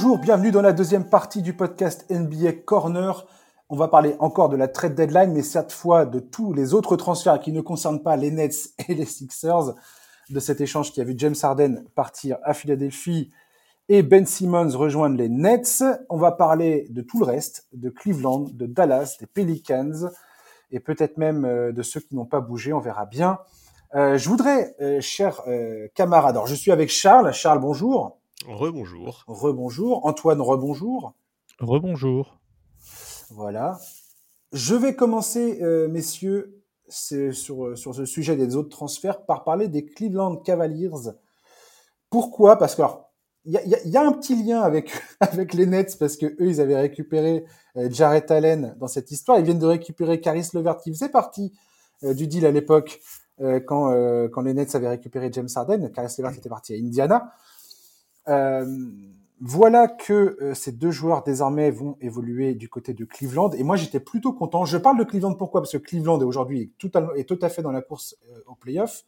Bonjour, bienvenue dans la deuxième partie du podcast NBA Corner. On va parler encore de la trade deadline, mais cette fois de tous les autres transferts qui ne concernent pas les Nets et les Sixers, de cet échange qui a vu James Harden partir à Philadelphie et Ben Simmons rejoindre les Nets. On va parler de tout le reste, de Cleveland, de Dallas, des Pelicans et peut-être même euh, de ceux qui n'ont pas bougé, on verra bien. Euh, je voudrais, euh, chers euh, camarades, alors je suis avec Charles. Charles, bonjour. Rebonjour. Rebonjour. Antoine, rebonjour. Rebonjour. Voilà. Je vais commencer, euh, messieurs, sur, sur ce sujet des autres transferts, par parler des Cleveland Cavaliers. Pourquoi? Parce que il y a, y, a, y a, un petit lien avec avec les Nets parce que eux ils avaient récupéré euh, Jarrett Allen dans cette histoire. Ils viennent de récupérer Caris LeVert qui faisait partie euh, du deal à l'époque euh, quand euh, quand les Nets avaient récupéré James Harden. Caris LeVert était parti à Indiana. Euh, voilà que euh, ces deux joueurs désormais vont évoluer du côté de Cleveland. Et moi, j'étais plutôt content. Je parle de Cleveland pourquoi? Parce que Cleveland aujourd'hui est tout, tout à fait dans la course euh, au playoff.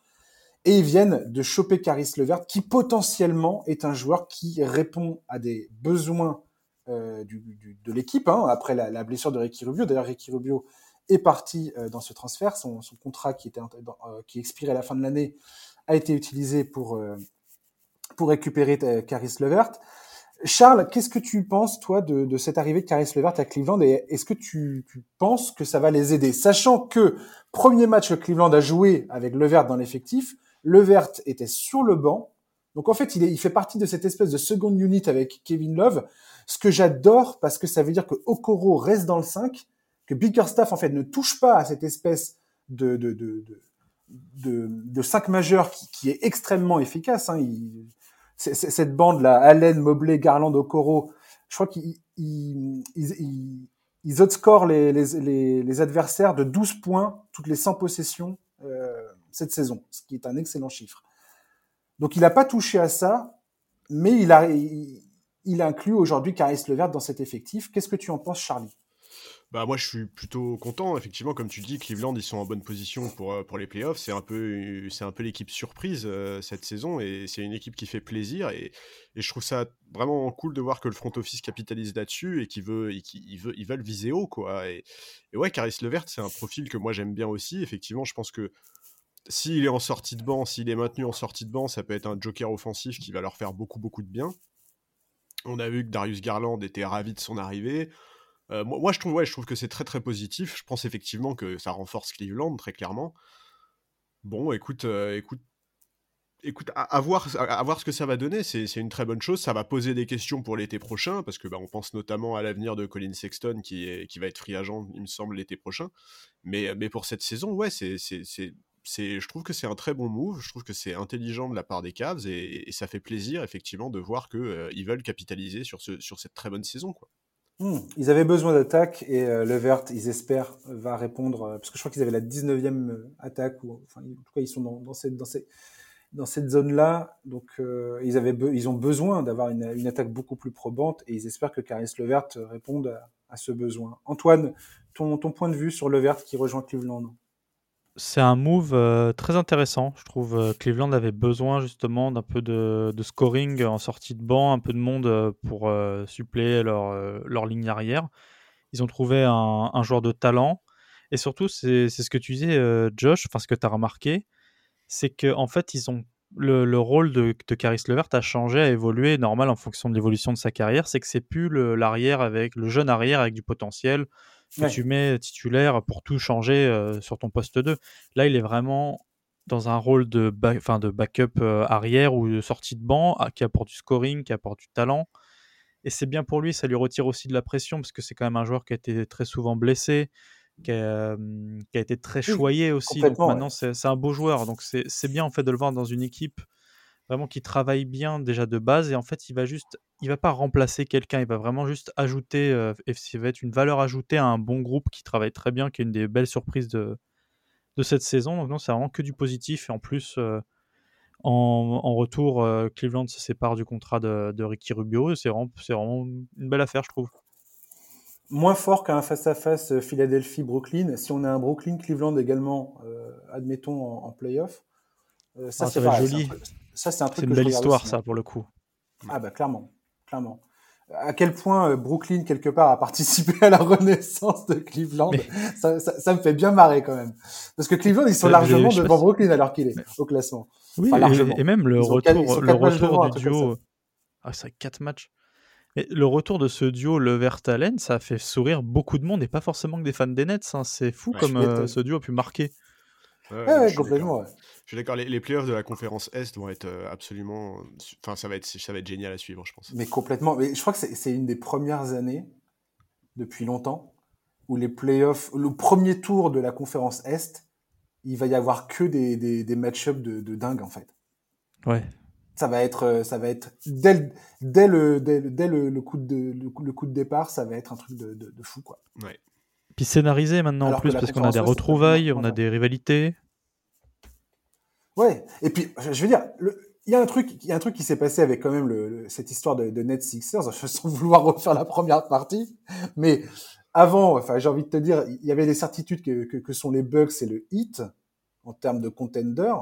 Et ils viennent de choper Caris Levert, qui potentiellement est un joueur qui répond à des besoins euh, de l'équipe hein, après la, blessure de Ricky Rubio. D'ailleurs, Ricky Rubio est parti dans ce transfert. Son, contrat qui, était, qui expirait à la fin de l'année a été utilisé pour, pour récupérer Caris Levert. Charles, qu'est-ce que tu penses, toi, de, de cette arrivée de Caris Levert à Cleveland et est-ce que tu, tu, penses que ça va les aider? Sachant que premier match que Cleveland a joué avec Levert dans l'effectif, Levert était sur le banc. Donc en fait, il, est, il fait partie de cette espèce de second unit avec Kevin Love, ce que j'adore parce que ça veut dire que Okoro reste dans le 5, que Bickerstaff en fait ne touche pas à cette espèce de, de, de, de, de, de 5 majeurs qui, qui, est extrêmement efficace. Hein. Cette bande là, Allen, Mobley, Garland, Okoro, je crois qu'ils ils, ils, outscorent les, adversaires de 12 points toutes les 100 possessions euh, cette saison, ce qui est un excellent chiffre. Donc il n'a pas touché à ça, mais il a, inclut aujourd'hui Caris Levert dans cet effectif. Qu'est-ce que tu en penses, Charlie? Bah moi je suis plutôt content effectivement. Comme tu dis Cleveland ils sont en bonne position pour pour les playoffs. C'est un peu c'est un peu l'équipe surprise euh, cette saison et c'est une équipe qui fait plaisir et, et je trouve ça vraiment cool de voir que le front office capitalise là-dessus et qui veut et qui veut ils veulent viser haut quoi. Et, et ouais Caris Levert c'est un profil que moi j'aime bien aussi. Effectivement je pense que s'il est en sortie de banc s'il est maintenu en sortie de banc ça peut être un joker offensif qui va leur faire beaucoup beaucoup de bien. On a vu que Darius Garland était ravi de son arrivée euh, moi, je trouve, ouais, je trouve que c'est très très positif. Je pense effectivement que ça renforce Cleveland très clairement. Bon, écoute, euh, écoute, écoute, à, à, voir, ce que ça va donner. C'est une très bonne chose. Ça va poser des questions pour l'été prochain parce que bah, on pense notamment à l'avenir de Colin Sexton qui est, qui va être free agent, il me semble, l'été prochain. Mais mais pour cette saison, ouais, c'est je trouve que c'est un très bon move, je trouve que c'est intelligent de la part des Cavs et, et, ça fait plaisir effectivement de voir qu'ils euh, veulent capitaliser sur, ce, sur cette très bonne saison. Quoi. Mmh. Ils avaient besoin d'attaque et euh, Levert, ils espèrent, va répondre, euh, parce que je crois qu'ils avaient la 19e attaque, ou enfin, en tout cas, ils sont dans, cette, dans cette, dans cette zone-là. Donc, euh, ils, avaient ils ont besoin d'avoir une, une, attaque beaucoup plus probante et ils espèrent que Caris Levert réponde à, à ce besoin. Antoine, ton, ton point de vue sur Levert qui rejoint Cleveland? C'est un move euh, très intéressant. Je trouve euh, Cleveland avait besoin justement d'un peu de, scoring en sortie de banc, un peu de monde euh, pour euh, suppléer leur, leur ligne arrière. Ils ont trouvé un, joueur de talent. Et surtout, c'est ce que tu disais, Josh, enfin ce que tu as remarqué, c'est qu'en en fait, ils ont le, le rôle de, de Caris Levert a changé, a évolué, normal en fonction de l'évolution de sa carrière. C'est que c'est plus l'arrière avec le jeune arrière avec du potentiel que ouais. tu mets titulaire pour tout changer euh, sur ton poste 2. Là, il est vraiment dans un rôle de, back, de backup euh, arrière ou de sortie de banc ah, qui apporte du scoring, qui apporte du talent. Et c'est bien pour lui, ça lui retire aussi de la pression parce que c'est quand même un joueur qui a été très souvent blessé, qui a, qui a été très choyé aussi. Donc maintenant, ouais. c'est un beau joueur. Donc c'est bien en fait de le voir dans une équipe vraiment qui travaille bien déjà de base et en fait il va juste il va pas remplacer quelqu'un il va vraiment juste ajouter euh, ça va être une valeur ajoutée à un bon groupe qui travaille très bien qui est une des belles surprises de de cette saison donc non c'est vraiment que du positif et en plus euh, en, en, retour euh, Cleveland se sépare du contrat de, de Ricky Rubio c'est vraiment c'est vraiment une belle affaire je trouve moins fort qu'un face-à-face Philadelphie-Brooklyn. Si on a un Brooklyn-Cleveland également, euh, admettons, en, en playoff, euh, ça, ah, ça va être joli. Ça, c'est un truc. C'est une belle histoire, ça, pour le coup. Ah bah clairement, clairement. à quel point euh, Brooklyn quelque part a participé à la renaissance de Cleveland. Ça, ça, ça, me fait bien marrer quand même, parce que Cleveland ils sont largement devant Brooklyn alors qu'il est au classement. Oui, et, même le retour, le retour du duo. Ah, c'est quatre matchs. Et le retour de ce duo Levert-Allen, ça a fait sourire beaucoup de monde et pas forcément que des fans des Nets. Hein. C'est fou comme euh, ce duo a pu marquer. Ouais, complètement. Je suis d'accord, les, les, playoffs de la conférence Est vont être euh, absolument. Enfin, ça va être, ça va être génial à suivre, je pense. Mais complètement. Mais je crois que c'est une des premières années, depuis longtemps, où les playoffs, le premier tour de la conférence Est, il va y avoir que des, des, des match-ups de, de dingue, en fait. Ouais. Ça va être, euh, ça va être dès le, dès le, dès, dès le, coup de, le, coup de départ, ça va être un truc de, de, de fou, quoi. Ouais. Puis scénarisé maintenant en plus, parce qu'on a des retrouvailles, on a des rivalités. Ouais. Et puis, je veux dire, il y a un truc, il y a un truc qui s'est passé avec quand même le, cette histoire de, de Net Sixers, sans vouloir refaire la première partie, mais avant, enfin, j'ai envie de te dire, il y avait des certitudes que, que, que sont les Bucks et le Heat en termes de contender.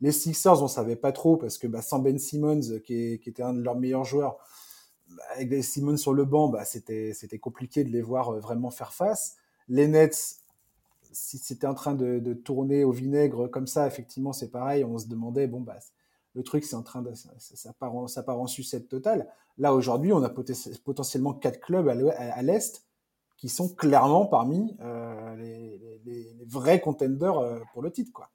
Les Sixers, on savait pas trop parce que bah, sans Ben Simmons, qui, qui, était un de leurs meilleurs joueurs, bah, avec Ben Simmons sur le banc, bah, c'était c'était compliqué de les voir euh, vraiment faire face. Les Nets, si c'était en train de, tourner au vinaigre comme ça, effectivement, c'est pareil. On se demandait, bon, bah, le truc, c'est en train de, ça, ça, part en, ça part en sucette totale. Là, aujourd'hui, on a potentiellement quatre clubs à l'Est qui sont clairement parmi euh, les, les, les, vrais contenders euh, pour le titre, quoi.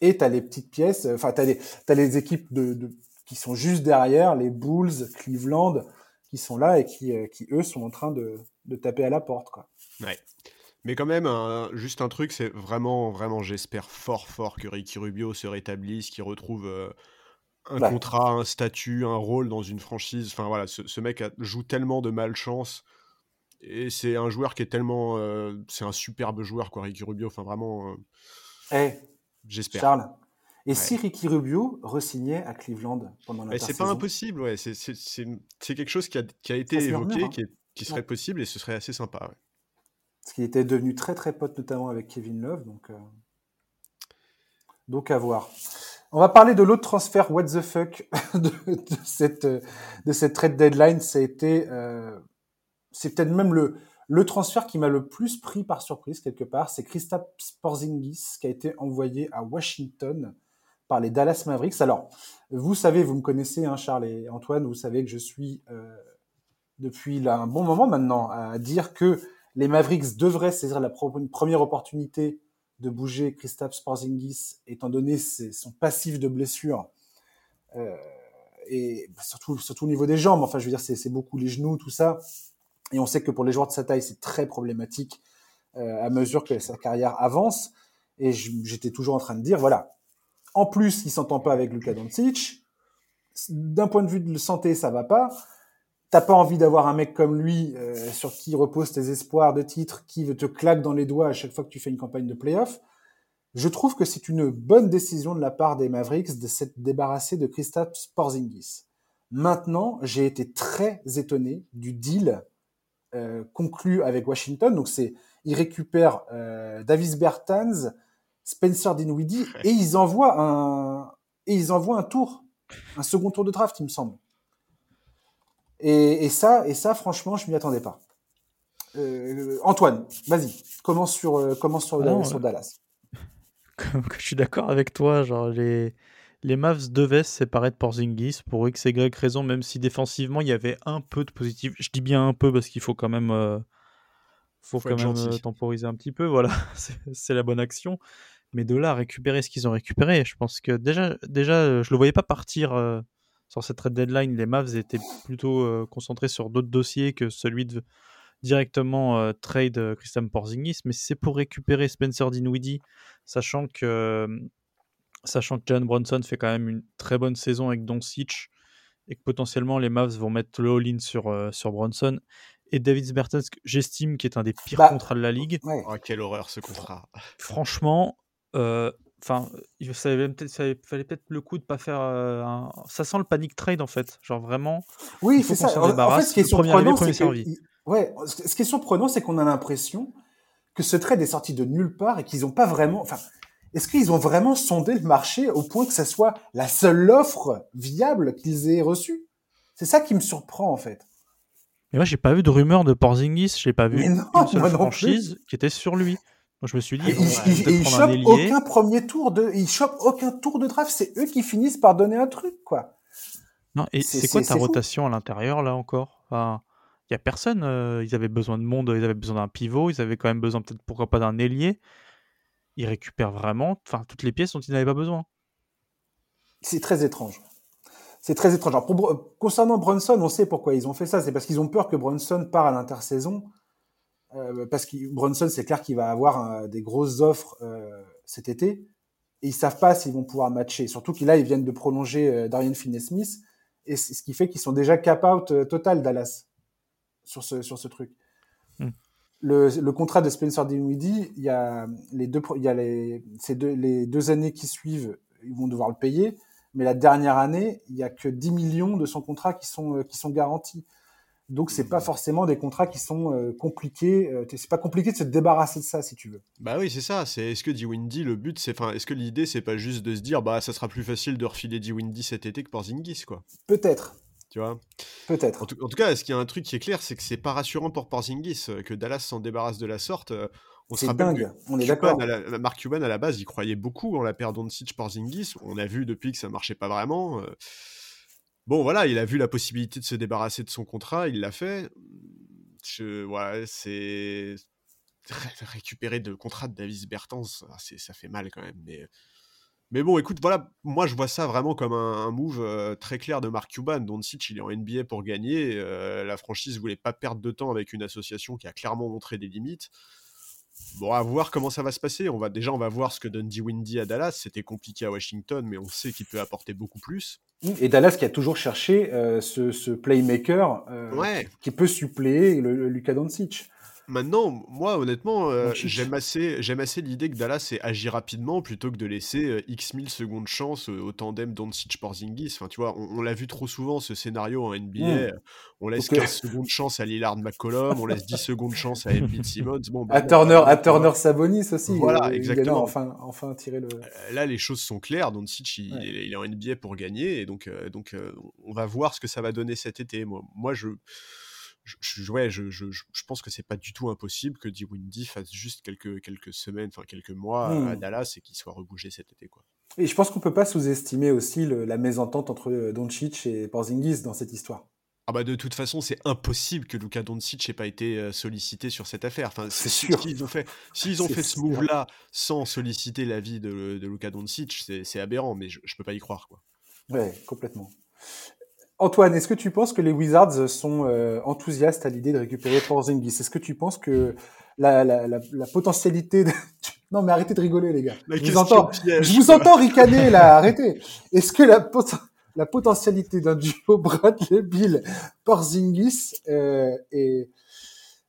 Et tu as les petites pièces, euh, enfin, tu as, as, les équipes de, qui sont juste derrière, les Bulls, Cleveland, qui sont là et qui, euh, qui eux, sont en train de, de taper à la porte, quoi. Ouais. Mais quand même, juste un truc, c'est vraiment, vraiment, j'espère fort, fort que Ricky Rubio se rétablisse, qu'il retrouve euh, un contrat, un statut, un rôle dans une franchise. Enfin voilà, ce, mec joue tellement de malchance. Et c'est un joueur qui est tellement. Euh, c'est un superbe joueur, quoi, Ricky Rubio. Enfin vraiment. Euh, eh, j'espère. Charles, et si Ricky Rubio resignait à Cleveland pendant la C'est pas impossible, ouais. C'est quelque chose qui a, qui a été évoqué, hein. qui, qui, serait possible et ce serait assez sympa, ouais. Parce qu'il était devenu très très pote notamment avec Kevin Love. Donc, euh... donc à voir. On va parler de l'autre transfert what the fuck de, de, cette, de cette trade deadline. Ça a été, euh, c'est peut-être même le, le transfert qui m'a le plus pris par surprise quelque part. C'est Christophe Porzingis qui a été envoyé à Washington par les Dallas Mavericks. Alors, vous savez, vous me connaissez, hein, Charles et Antoine, vous savez que je suis euh, depuis là, un bon moment maintenant à dire que les Mavericks devraient saisir la première opportunité de bouger Kristaps Porzingis, étant donné son passif de blessure. Euh, et surtout, surtout au niveau des jambes. Enfin, je veux dire, c'est beaucoup les genoux, tout ça. Et on sait que pour les joueurs de sa taille, c'est très problématique euh, à mesure que sa carrière avance. Et j'étais toujours en train de dire, voilà, en plus, il s'entend pas avec Luka Doncic. D'un point de vue de santé, ça va pas t'as pas envie d'avoir un mec comme lui euh, sur qui repose tes espoirs de titre, qui te claque dans les doigts à chaque fois que tu fais une campagne de playoff. Je trouve que c'est une bonne décision de la part des Mavericks de s'être débarrassé de Kristaps Porzingis. Maintenant, j'ai été très étonné du deal euh, conclu avec Washington. Donc c'est, ils récupèrent euh, Davis Bertans, Spencer Dinwiddie et ils envoient un et ils envoient un tour, un second tour de draft, il me semble. Et, et, ça, et ça, franchement, je m'y attendais pas. Euh, Antoine, vas-y, commence sur, euh, commence sur, ah sur Dallas. je suis d'accord avec toi, genre les, les Mavs devaient se séparer de Porzingis pour X et Y raison, même si défensivement il y avait un peu de positif. Je dis bien un peu parce qu'il faut quand même, euh, faut, quand même euh, temporiser un petit peu, voilà, c'est la bonne action. Mais de là à récupérer ce qu'ils ont récupéré, je pense que déjà, déjà je le voyais pas partir sur cette trade deadline, les Mavs étaient plutôt euh, concentrés sur d'autres dossiers que celui de directement euh, trade euh, Christian Porzingis. Mais c'est pour récupérer Spencer Dinwiddie, sachant que sachant que John Bronson fait quand même une très bonne saison avec Doncic et que potentiellement les Mavs vont mettre le all-in sur, sur Bronson. Et David Bertens, j'estime, qui est un des pires bah, contrats de la ligue. Oh, quelle horreur ce contrat. Franchement, Enfin, il fallait peut-être le coup de pas faire un... Ça sent le panic trade en fait. Genre vraiment. Oui, c'est ça. En fait, ce qui est surprenant, c'est que... ouais, ce qui est surprenant, c'est qu'on a l'impression que ce trade est sorti de nulle part et qu'ils n'ont pas vraiment. Enfin, est-ce qu'ils ont vraiment sondé le marché au point que ce soit la seule offre viable qu'ils aient reçue? C'est ça qui me surprend en fait. Mais moi, j'ai pas vu de rumeur de Porzingis, j'ai pas vu Mais non, une seule moi non franchise qui était sur lui. Moi, je me suis dit, Et bon, il, bah, il- peut-être il prendre un chope ailier. aucun premier tour de, il chope aucun tour de draft. C'est eux qui finissent par donner un truc, quoi. Non, et C'est- quoi ta fou. rotation à l'intérieur là encore? Enfin, Il y a personne. euh, ils avaient besoin de monde, ils avaient besoin d'un pivot, ils avaient quand même besoin peut-être pourquoi pas d'un ailier. Ils récupèrent vraiment, enfin toutes les pièces dont ils n'avaient pas besoin. C'est très étrange. C'est très étrange. Alors, pour Br- concernant Brunson, on sait pourquoi ils ont fait ça. C'est parce qu'ils ont peur que Brunson part à l'intersaison. Euh, parce que Brunson, c'est clair qu'il va avoir euh, des grosses offres euh, cet été. Et ils savent pas s'ils vont pouvoir matcher. Surtout qu'ils là, ils viennent de prolonger Darian Finney-Smith. Et c'est ce qui fait qu'ils sont déjà cap-out total, Dallas, sur ce, sur ce truc. Hmm. Le, le contrat de Spencer Dinwiddie, il y a les deux, il y a les, ces deux, les deux années qui suivent, ils vont devoir le payer. Mais la dernière année, il y a que 10 millions de son contrat qui sont, qui sont garantis. Donc, c'est pas forcément des contrats qui sont euh, compliqués. Euh, c'est pas compliqué de se débarrasser de ça, si tu veux. Bah oui, c'est ça. C'est est-ce que Windy, le but, c'est, enfin, est-ce que l'idée, c'est pas juste de se dire, bah, ça sera plus facile de refiler Windy cet été que Porzingis, quoi? Peut-être. Tu vois? Peut-être. en tout cas, est-ce qu'il y a un truc qui est clair, c'est que c'est pas rassurant pour Porzingis euh, que Dallas s'en débarrasse de la sorte. On C'est dingue. On est d'accord. Mark Cuban à la base, il croyait beaucoup en la paire Doncic Porzingis. On a vu depuis que ça marchait pas vraiment. euh. Bon, voilà, il a vu la possibilité de se débarrasser de son contrat, il l'a fait. Je, ouais, c'est ré- récupérer de contrat de Davis Bertans, ah, ça fait mal quand même. Mais, mais bon, écoute, voilà, moi je vois ça vraiment comme un, un move euh, très clair de Mark Cuban. Doncic, il est en NBA pour gagner. euh, la franchise voulait pas perdre de temps avec une association qui a clairement montré des limites. Bon, à voir comment ça va se passer. On va déjà, on va voir ce que donne Windy à Dallas. C'était compliqué à Washington, mais on sait qu'il peut apporter beaucoup plus. Et Dallas qui a toujours cherché euh, ce, ce playmaker euh, Ouais. qui peut suppléer le, le Luka Doncic. Maintenant, moi, honnêtement, euh, j'aime assez, j'aime assez l'idée que Dallas ait agi rapidement plutôt que de laisser euh, X mille secondes chance euh, au tandem Doncic-Porzingis. Enfin, tu vois, on, on l'a vu trop souvent ce scénario en NBA. Euh, On laisse Ok. 15 secondes chance à Lillard McCollum, on laisse 10 secondes chance à Embiid Simmons. Bon, bah, À bon, Turner, à. Turner Sabonis aussi. Voilà, euh, exactement. A enfin, enfin tiré le. Euh, Là, les choses sont claires. Doncic, il, Ouais. il est en NBA pour gagner, et donc, euh, donc euh, on va voir ce que ça va donner cet été. Moi, moi je, je, je- ouais, je, je, je- je pense que c'est pas du tout impossible que Windy fasse juste quelques, quelques semaines, enfin quelques mois à Hmm. Dallas et qu'il soit rebougé cet été. Quoi. Et je pense qu'on peut pas sous-estimer aussi le- la mésentente entre euh, Doncic et Porzingis dans cette histoire. Ah bah de toute façon, c'est impossible que Luka Doncic ait pas été euh, sollicité sur cette affaire. Enfin, C'est sûr. S'ils ont fait, s'ils ont fait ce move-là sans solliciter l'avis de, de Luka Doncic, c'est aberrant, mais je, je peux pas y croire. Quoi. Ouais, complètement. Antoine, est-ce que tu penses que les Wizards sont euh, enthousiastes à l'idée de récupérer Porzingis? Est-ce que tu penses que la, la, la, la potentialité de... Non mais arrêtez de rigoler les gars. Je vous entends, piège, je vous quoi. entends ricaner là, arrêtez. Est-ce que la, pot- la potentialité d'un duo Bradley Bill Porzingis euh, est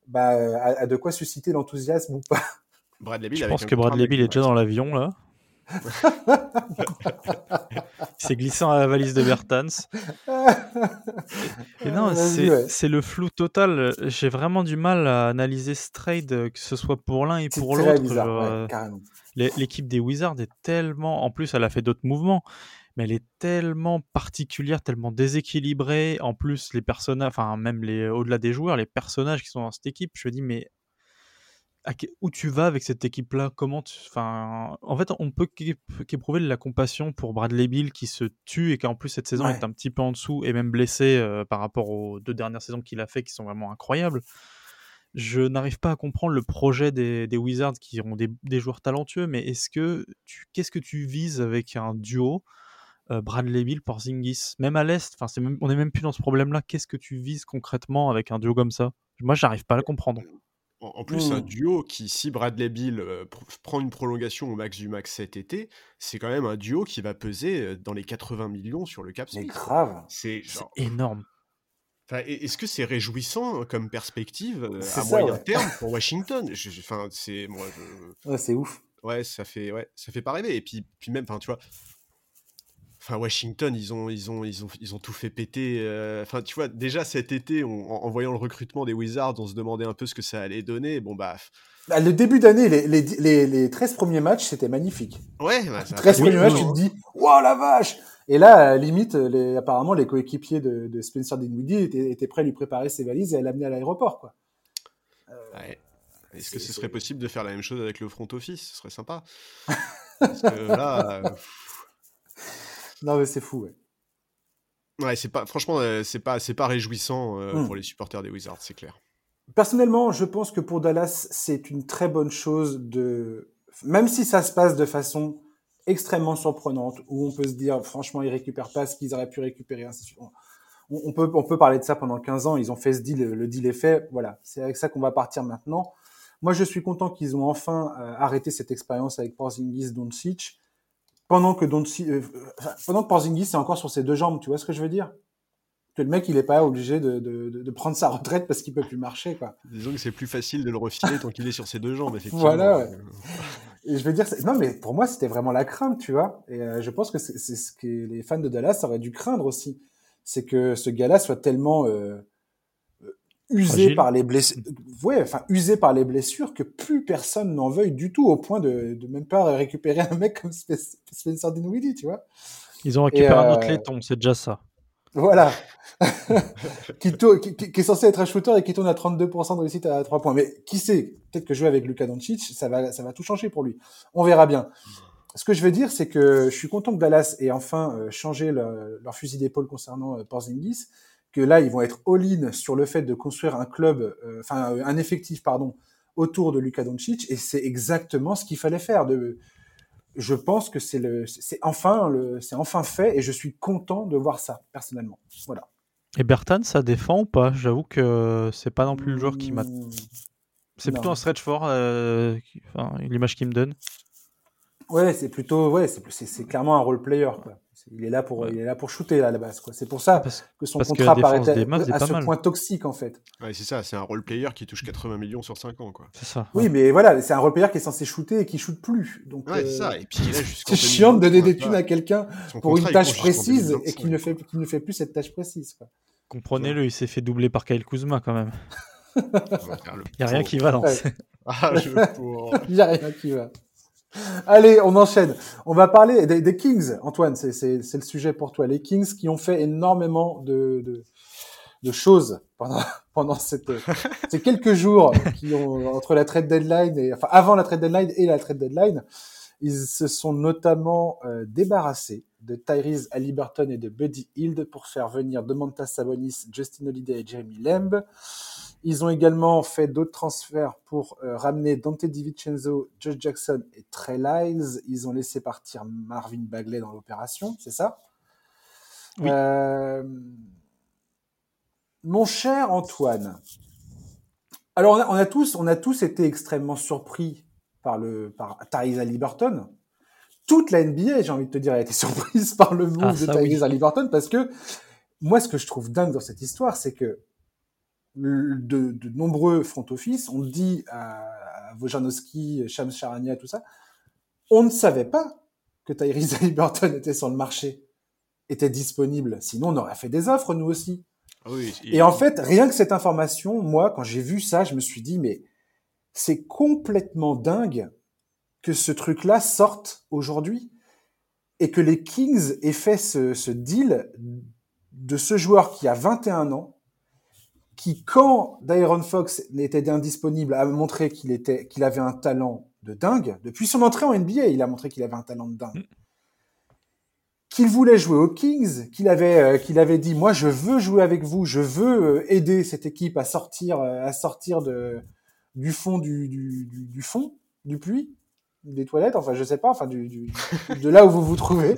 bah, a, a de quoi susciter l'enthousiasme ou pas? Bradley Beal Je pense que Bradley Bill est déjà dans l'avion là? Il s'est glissé dans la valise de Bertans. Et non, c'est ouais. c'est le flou total. J'ai vraiment du mal à analyser ce trade, euh, que ce soit pour l'un et C'est pour l'autre. ouais, euh, L'équipe des Wizards est tellement. En plus, elle a fait d'autres mouvements, mais elle est tellement particulière, tellement déséquilibrée. En plus, les personnages, enfin, même les au-delà des joueurs, les personnages qui sont dans cette équipe, je me dis, mais à où tu vas avec cette équipe-là? Comment tu... Enfin, en fait, on peut qu'ép- qu'éprouver de la compassion pour Bradley Bill qui se tue et qui en plus cette saison Ouais. est un petit peu en dessous et même blessé euh, par rapport aux deux dernières saisons qu'il a fait qui sont vraiment incroyables. Je n'arrive pas à comprendre le projet des, des Wizards qui ont des, des joueurs talentueux, mais est-ce que tu, qu'est-ce que tu vises avec un duo euh, Bradley Bill Porzingis? Même à l'est, enfin, c'est même, on n'est même plus dans ce problème-là. Qu'est-ce que tu vises concrètement avec un duo comme ça? Moi, j'arrive pas à le comprendre. En, plus, un Hmm. duo qui, si Bradley Bill euh, pr- prend une prolongation au max du max cet été, c'est quand même un duo qui va peser dans les 80 millions sur le cap quoi. grave. C'est C'est genre- énorme. Enfin, Est-ce que c'est réjouissant euh, comme perspective euh, C'est à ça, moyen ouais. terme pour Washington? Je- c'est moi, je- Ouais, c'est ouf. ouais, ça fait, ouais, ça fait pas rêver. Et puis, puis même, enfin, tu vois, enfin Washington, ils ont, ils ont, ils ont, ils ont tout fait péter. euh, Enfin, tu vois, déjà cet été, on- en, en voyant le recrutement des Wizards, on se demandait un peu ce que ça allait donner. Bon bah, Bah, Le début d'année, les, les, les, les 13 premiers matchs, c'était magnifique. ouais, bah, ça a 13 pas Oui, premiers matchs, tu te dis, waouh la vache Et là, limite, les, apparemment, les coéquipiers de, de Spencer Dinwiddie étaient, étaient, prêts à lui préparer ses valises et à l'amener à l'aéroport, quoi. Ouais. Est-ce que ce serait possible de faire la même chose avec le front office? Ce serait sympa. Parce que là. Non, mais c'est fou, ouais. Ouais, c'est pas, franchement, c'est pas, c'est pas réjouissant euh, mmh. pour les supporters des Wizards, c'est clair. Personnellement, je pense que pour Dallas, c'est une très bonne chose de, même si ça se passe de façon extrêmement surprenante, où on peut se dire, franchement, ils récupèrent pas ce qu'ils auraient pu récupérer. On, on, peut, on peut parler de ça pendant 15 ans. Ils ont fait ce deal, le deal est fait. Voilà, c'est avec ça qu'on va partir maintenant. Moi, je suis content qu'ils ont enfin euh, arrêté cette expérience avec Porzingis, Doncic, pendant que Doncic, euh, pendant que Porzingis est encore sur ses deux jambes. Tu vois ce que je veux dire? Que le mec il est pas obligé de, de, de prendre sa retraite parce qu'il peut plus marcher quoi. Disons que c'est plus facile de le refiler tant qu'il est sur ses deux jambes effectivement. Voilà. Et je veux dire non mais pour moi c'était vraiment la crainte tu vois et euh, je pense que c'est ce que les fans de Dallas auraient dû craindre aussi c'est que ce gars-là soit tellement euh, usé par les blessures ouais enfin usé par les blessures que plus personne n'en veuille du tout au point de, de même pas récupérer un mec comme Spencer Dinwiddie tu vois. Ils ont récupéré un autre euh, laiton c'est déjà ça. Voilà. qui, qui, est censé être un shooter et qui tourne à 32% de réussite à 3 points. Mais qui sait Peut-être que jouer avec Luka Doncic, ça va, ça va tout changer pour lui. On verra bien. Ce que je veux dire, c'est que je suis content que Dallas ait enfin euh, changé leur fusil d'épaule concernant euh, Porzingis, que là, ils vont être all-in sur le fait de construire un club, euh, enfin un effectif, pardon, autour de Luka Doncic, et c'est exactement ce qu'il fallait faire. De, je pense que c'est le, c'est enfin le, c'est enfin fait et je suis content de voir ça personnellement. Voilà. Et Bertan, ça défend ou pas? J'avoue que c'est pas non plus le joueur qui m'a. Mmh. C'est plutôt un stretch fort, euh, enfin, l'image qu'il me donne. Ouais, c'est plutôt, ouais, c'est clairement un role player. Quoi. Il est là pour, il est là pour shooter à la base. Quoi. C'est pour ça que son contrat paraît à, à ce point toxique en fait. Ouais, c'est ça. C'est un role player qui touche 80 millions sur 5 ans, quoi. C'est ça. Oui, mais voilà, c'est un role player qui est censé shooter et qui shoot plus. Donc, ouais, c'est ça. Et puis c'est chiant de donner des thunes à quelqu'un pour une tâche précise et qui ne fait, qui ne fait plus cette tâche précise. Comprenez-le, il s'est fait doubler par Kyle Kuzma quand même. Il n'y a rien qui va dans. Ah, je Il n'y a rien qui va. Allez, on enchaîne. On va parler des, Kings, Antoine, c'est le sujet pour toi. Les Kings qui ont fait énormément de, de, de choses pendant, pendant cette, ces quelques jours qui ont, entre la trade deadline et, enfin, avant la trade deadline et la trade deadline. Ils se sont notamment euh, débarrassés de Tyrese Halliburton et de Buddy Hield pour faire venir Domantas Sabonis, Justin Holiday et Jeremy Lamb. Ils ont également fait d'autres transferts pour euh, ramener Dante DiVincenzo, Josh Jackson et Trey Lyles. Ils ont laissé partir Marvin Bagley dans l'opération, c'est ça? Oui. Euh, mon cher Antoine, alors on a, tous, on a tous été extrêmement surpris par le par Tyrese Halliburton. Toute la NBA, j'ai envie de te dire, a été surprise par le move ah, de Tyrese Halliburton parce que moi, ce que je trouve dingue dans cette histoire, c'est que de, de, nombreux front office ont dit à, à Wojanowski, Shams Charania, tout ça, on ne savait pas que Tyrese Halliburton était sur le marché, était disponible. Sinon, on aurait fait des offres, nous aussi. Ah oui, et en fait, rien que cette information, moi, quand j'ai vu ça, je me suis dit, mais c'est complètement dingue que ce truc-là sorte aujourd'hui et que les Kings aient fait ce, ce deal de ce joueur qui a 21 ans, qui, quand Dairon Fox n'était indisponible, a montré qu'il était, qu'il avait un talent de dingue. Depuis son entrée en NBA, il a montré qu'il avait un talent de dingue. Mm. Qu'il voulait jouer aux Kings, qu'il avait, euh, qu'il avait dit, moi, je veux jouer avec vous, je veux euh, aider cette équipe à sortir, euh, à sortir de, du fond du, du, du, fond, du puits, des toilettes, enfin, je sais pas, enfin, du, de là où vous vous trouvez.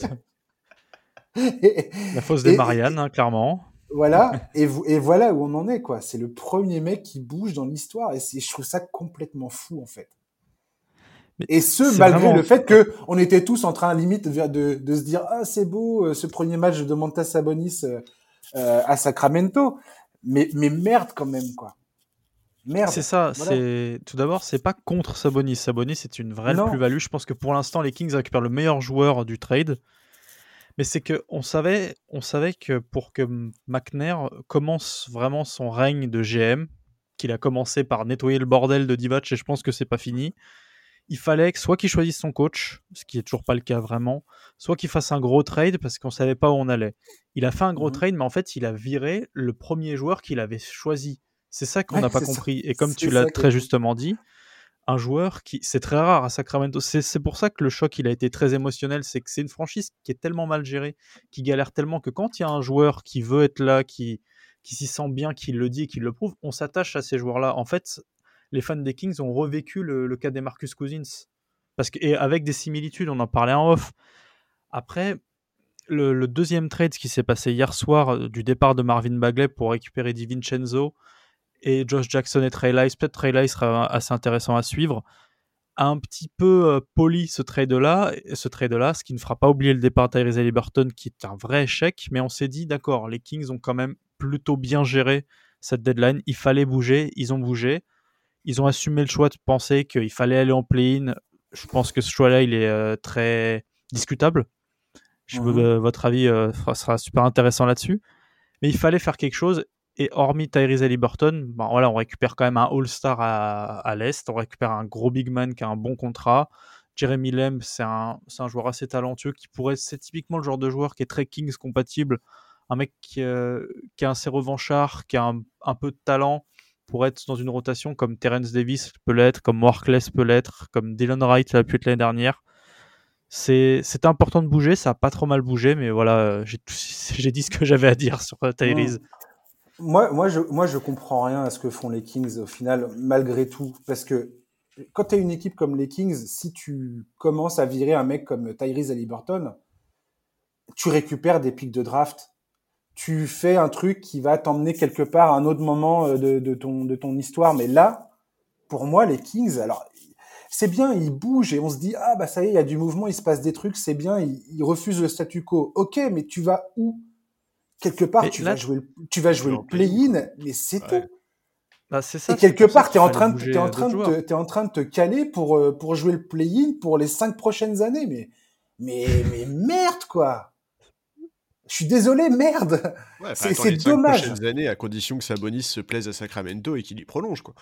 La fosse des Mariannes, hein, clairement. Voilà, et, et voilà où on en est, quoi. C'est le premier mec qui bouge dans l'histoire, et je trouve ça complètement fou, en fait. et ce, malgré le fait que on était tous en train, limite, de, de, se dire, ah, c'est beau, euh, ce premier match de Montas Sabonis euh, euh, à Sacramento. Mais, mais merde, quand même, quoi. Merde. C'est ça. C'est tout d'abord, c'est pas contre Sabonis. Sabonis, c'est une vraie plus-value. Je pense que pour l'instant, les Kings récupèrent le meilleur joueur du trade. Mais c'est que on savait, on savait que pour que McNair commence vraiment son règne de GM, qu'il a commencé par nettoyer le bordel de Divac et je pense que c'est pas fini, il fallait que soit qu'il choisisse son coach, ce qui est toujours pas le cas vraiment, soit qu'il fasse un gros trade parce qu'on savait pas où on allait. Il a fait un gros Mhm. trade, mais en fait, il a viré le premier joueur qu'il avait choisi. C'est ça qu'on Ouais, n'a pas ça. compris. Et comme tu l'as très justement dit, un joueur qui, c'est très rare à Sacramento. C'est pour ça que le choc, il a été très émotionnel. C'est que c'est une franchise qui est tellement mal gérée, qui galère tellement que quand il y a un joueur qui veut être là, qui, qui s'y sent bien, qui le dit, qui le prouve, on s'attache à ces joueurs-là. En fait, les fans des Kings ont revécu le, cas des Marcus Cousins. Parce que, et avec des similitudes, on en parlait en off. Après, le, deuxième trade, qui s'est passé hier soir, euh, du départ de Marvin Bagley pour récupérer DiVincenzo et Josh Jackson et Trey Lyles, peut-être Trey Lyles sera assez intéressant à suivre, un petit peu euh, poli ce trade-là, ce trade-là, ce qui ne fera pas oublier le départ de Tyrese Halliburton, qui est un vrai échec, mais on s'est dit, d'accord, les Kings ont quand même plutôt bien géré cette deadline, il fallait bouger, ils ont bougé, ils ont assumé le choix de penser qu'il fallait aller en play-in, je pense que ce choix-là, il est euh, très discutable. Je veux, Mhm. euh, votre avis euh, sera super intéressant là-dessus. Mais il fallait faire quelque chose. Et hormis Tyrese Halliburton, ben voilà, on récupère quand même un All-Star à, à l'Est. On récupère un gros big man qui a un bon contrat. Jeremy Lamb, c'est un, un joueur assez talentueux qui pourrait, c'est typiquement le genre de joueur qui est très Kings compatible. Un mec qui, euh, qui est assez revanchard, qui a un, un peu de talent pour être dans une rotation comme Terence Davis peut l'être, comme Workless peut l'être, comme Dylan Wright l'a pu être l'année dernière. C'est important de bouger, ça a pas trop mal bougé, mais voilà, euh, j'ai dit ce que j'avais à dire sur euh, Tyrese. Moi, moi, je, moi, je comprends rien à ce que font les Kings au final, malgré tout. Parce que quand tu as une équipe comme les Kings, si tu commences à virer un mec comme Tyrese Halliburton, tu récupères des pics de draft. Tu fais un truc qui va t'emmener quelque part à un autre moment euh, de, ton, de ton histoire. Mais là, pour moi, les Kings, alors, c'est bien, ils bougent et on se dit, ah, bah ça y est, il y a du mouvement, il se passe des trucs, c'est bien, ils, ils refusent le statu quo. Ok, mais tu vas où? Quelque part, tu, là, vas jouer, le- tu vas jouer le play-in, mais c'est Ouais. tout. Bah, c'est ça. Et quelque part, tu es en train de, t'es en train de, te, t'es en train de te caler pour, euh, pour jouer le play-in pour les cinq prochaines années. Mais, mais, mais merde, quoi. Je suis désolé, merde. Ouais, C'est- c'est les dommage. prochaines années, à condition que Sabonis se plaise à Sacramento et qu'il y prolonge, quoi.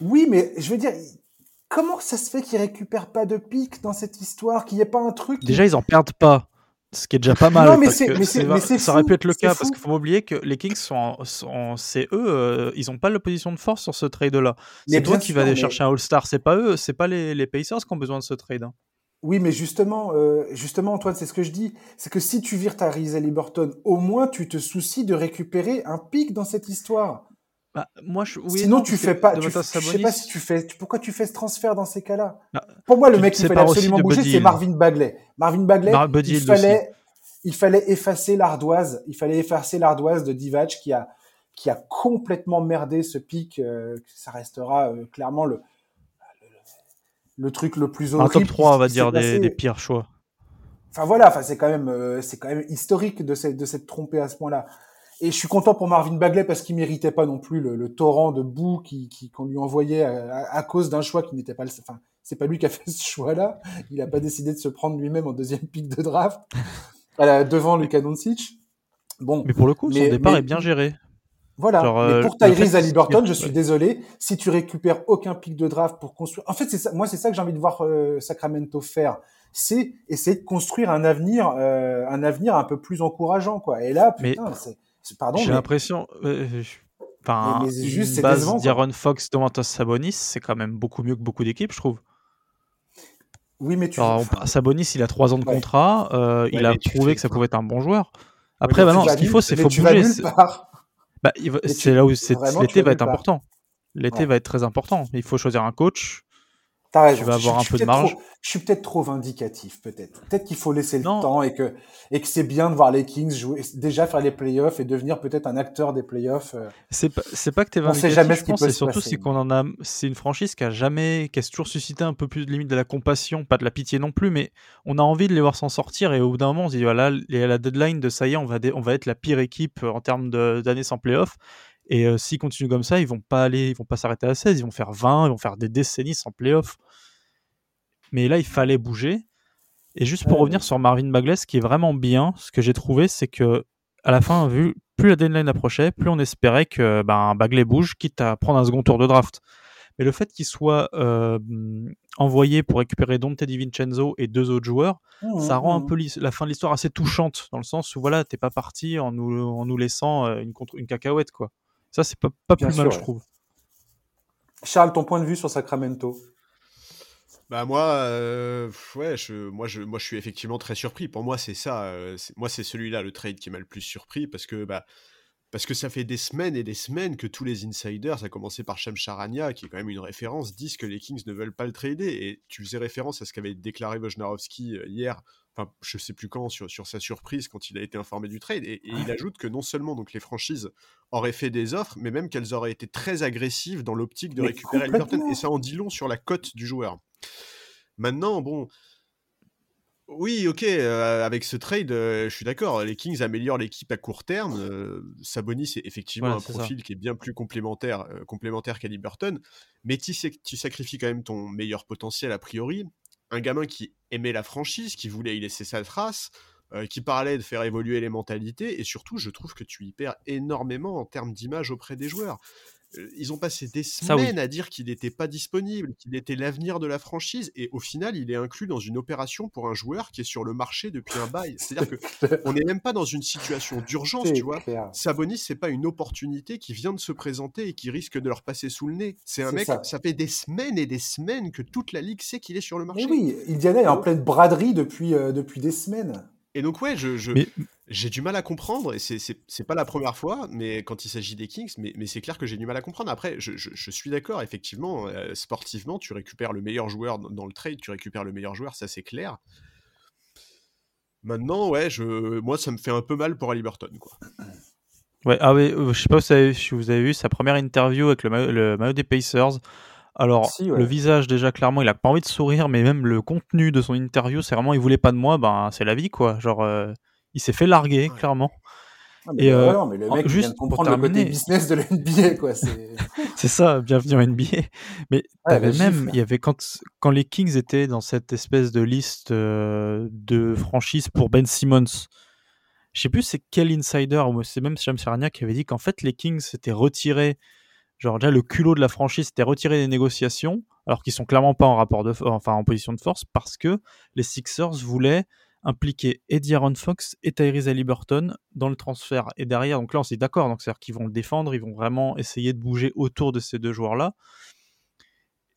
Oui, mais je veux dire, comment ça se fait qu'ils récupèrent pas de pique dans cette histoire, qu'il n'y ait pas un truc qui- Déjà, ils en perdent pas. Ce qui est déjà pas mal. Non, mais parce que mais mais ça aurait pu être le cas. fou. Parce qu'il faut oublier que les Kings sont, sont c'est eux, euh, ils ont pas la position de force sur ce trade-là. C'est toi qui vas aller chercher un All-Star. C'est pas eux, c'est pas les, les Pacers qui ont besoin de ce trade. hein. Oui, mais justement, euh, justement, Antoine, c'est ce que je dis. C'est que si tu vires ta Halliburton, au moins tu te soucies de récupérer un pic dans cette histoire. Bah, moi, je, oui et Sinon, non, tu fais pas. Tu, je sais pas si tu fais. tu- pourquoi tu fais ce transfert dans ces cas-là? Pour moi, le mec te qu'il fallait absolument bouger, c'est. Marvin Bagley. Marvin Bagley, Mar- Buddy il fallait, il fallait effacer l'ardoise. Il fallait effacer l'ardoise de Divac qui a, qui a complètement merdé ce pic. euh, ça restera euh, clairement le, le, le truc le plus un horrible. top qui- 3, on va qui dire, des, pires choix. Enfin voilà, enfin c'est quand même euh, c'est quand même historique de cette de s'être trompé à ce point-là. Et je suis content pour Marvin Bagley parce qu'il méritait pas non plus le, le torrent de boue qui qui- qu'on lui envoyait à, à- à cause d'un choix qui n'était pas le enfin c'est pas lui qui a fait ce choix-là. Il a pas décidé de se prendre lui-même en deuxième pick de draft Voilà, devant Luka Doncic. Bon, Mais pour le coup, son départ mais- est bien géré. voilà. Genre, mais euh, pour Tyrese Halliburton, je suis ouais. désolé. Si tu récupères aucun pic de draft pour construire, en fait, c'est ça. Moi, c'est ça que j'ai envie de voir euh, Sacramento faire. C'est essayer de construire un avenir, euh, un avenir un peu plus encourageant, quoi. Et là, putain, c'est- pardon, J'ai mais l'impression. euh, je- Enfin, Mais- mais une juste, c'est base d'Aaron Fox, Domantas Sabonis, c'est quand même beaucoup mieux que beaucoup d'équipes, je trouve. oui, mais tu. Alors, on- Sabonis, il a trois ans de Ouais. contrat, euh, il a prouvé que ça pouvait être un bon joueur. Après, bah non, ce qu'il faut, c'est faut bouger. Bah, va- c'est là où l'été va être important. L'été Ouais. va être très important. Il faut choisir un coach. T'as raison. vas Je suis- avoir un je suis peu de peut-être marge. trop- je suis peut-être trop vindicatif, peut-être. Peut-être qu'il faut laisser le temps et que et que c'est bien de voir les Kings jouer, déjà faire les playoffs et devenir peut-être un acteur des playoffs. euh. C'est pas, c'est pas que t'es On sait vindicatif, jamais ce qui pense, peut c'est se surtout c'est qu'on en a, c'est une franchise qui a jamais, qui a toujours suscité un peu plus de limite de la compassion, pas de la pitié non plus, mais on a envie de les voir s'en sortir et au bout d'un moment on se dit voilà, il y a la deadline de ça y est, on va, on va être la pire équipe euh, en termes d'années sans playoff. Et euh, s'ils continuent comme ça, ils vont pas aller, ils vont pas s'arrêter à 16, ils vont faire 20, ils vont faire des décennies sans playoff. Mais là, il fallait bouger. Et juste pour Ouais, revenir sur Marvin Bagley, ce qui est vraiment bien, ce que j'ai trouvé, c'est que à la fin, vu plus la deadline approchait, plus on espérait que ben, Bagley bouge, quitte à prendre un second tour de draft. Mais le fait qu'il soit euh, envoyé pour récupérer Dante DiVincenzo et deux autres joueurs, Mmh, ça rend un peu la fin de l'histoire assez touchante, dans le sens où voilà, t'es pas parti en nous, en nous laissant une, contre- une cacahuète, quoi. Ça, c'est pas, pas Bien plus sûr, mal, je trouve. Charles, ton point de vue sur Sacramento? Bah moi, euh, ouais, je, moi, je, moi je suis effectivement très surpris. Pour moi, c'est ça. euh, moi, c'est celui-là, le trade qui m'a le plus surpris parce que, bah, parce que ça fait des semaines et des semaines que tous les insiders, à commencer par Sham Charania, qui est quand même une référence, disent que les Kings ne veulent pas le trader. Et tu faisais référence à ce qu'avait déclaré Wojnarowski euh, hier, enfin, je sais plus quand, sur, sur sa surprise quand il a été informé du trade. Et, et il ajoute que non seulement donc les franchises auraient fait des offres, mais même qu'elles auraient été très agressives dans l'optique de Mais récupérer Liberton. Et ça en dit long sur la cote du joueur. Maintenant, bon. Oui, ok, euh, avec ce trade, euh, je suis d'accord. Les Kings améliorent l'équipe à court terme. euh, Sabonis, c'est effectivement Voilà, un ça. profil qui est bien plus complémentaire, complémentaire qu'Ali Burton. Mais tu sacrifies quand même ton meilleur potentiel a priori. Un gamin qui aimait la franchise, qui voulait y laisser sa trace, euh, qui parlait de faire évoluer les mentalités. Et surtout, je trouve que tu y perds énormément en termes d'image auprès des joueurs. Ils ont passé des oui. semaines à dire qu'il n'était pas disponible, qu'il était l'avenir de la franchise, et au final, il est inclus dans une opération pour un joueur qui est sur le marché depuis un bail. C'est-à-dire que on n'est même pas dans une situation d'urgence, tu vois. clair. Sabonis, c'est pas une opportunité qui vient de se présenter et qui risque de leur passer sous le nez. C'est un mec, ça. ça. fait des semaines et des semaines que toute la ligue sait qu'il est sur le marché. Mais oui, Indiana est en pleine braderie depuis, euh, depuis des semaines. Et donc, ouais, je, je- Mais- j'ai du mal à comprendre, et c'est- c'est c'est pas la première fois, mais quand il s'agit des Kings, mais, mais c'est clair que j'ai du mal à comprendre. Après, je, je- je suis d'accord, effectivement, euh, sportivement, tu récupères le meilleur joueur dans, dans le trade, tu récupères le meilleur joueur, ça c'est clair. Maintenant, ouais, je, moi, ça me fait un peu mal pour Halliburton, quoi. Ouais, ah ouais, euh, je sais pas si vous avez, si vous avez vu sa première interview avec le maillot, le maillot des Pacers. Alors, Si, ouais. le visage, déjà, clairement, il a pas envie de sourire, mais même le contenu de son interview, c'est vraiment, il voulait pas de moi, ben, c'est la vie, quoi. Genre, euh, il s'est fait larguer, Ouais. clairement. Ah, mais Et, euh, non, mais le mec juste vient de pour comprendre le côté business de la NBA, quoi. C'est... Ça, bienvenue en NBA. Mais t'avais la même, il y avait quand, quand les Kings étaient dans cette espèce de liste euh, de franchises pour Ben Simmons. Je sais plus c'est quel insider, ou c'est même Shams Charania qui avait dit qu'en fait les Kings s'étaient retirés, genre déjà le culot de la franchise s'était retiré des négociations, alors qu'ils sont clairement pas en rapport de, enfin en position de force, parce que les Sixers voulaient impliquer Eddie Aaron Fox et Tyrese Halliburton dans le transfert. Et derrière, donc là on s'est dit, d'accord, donc c'est-à-dire qu'ils vont le défendre, ils vont vraiment essayer de bouger autour de ces deux joueurs-là.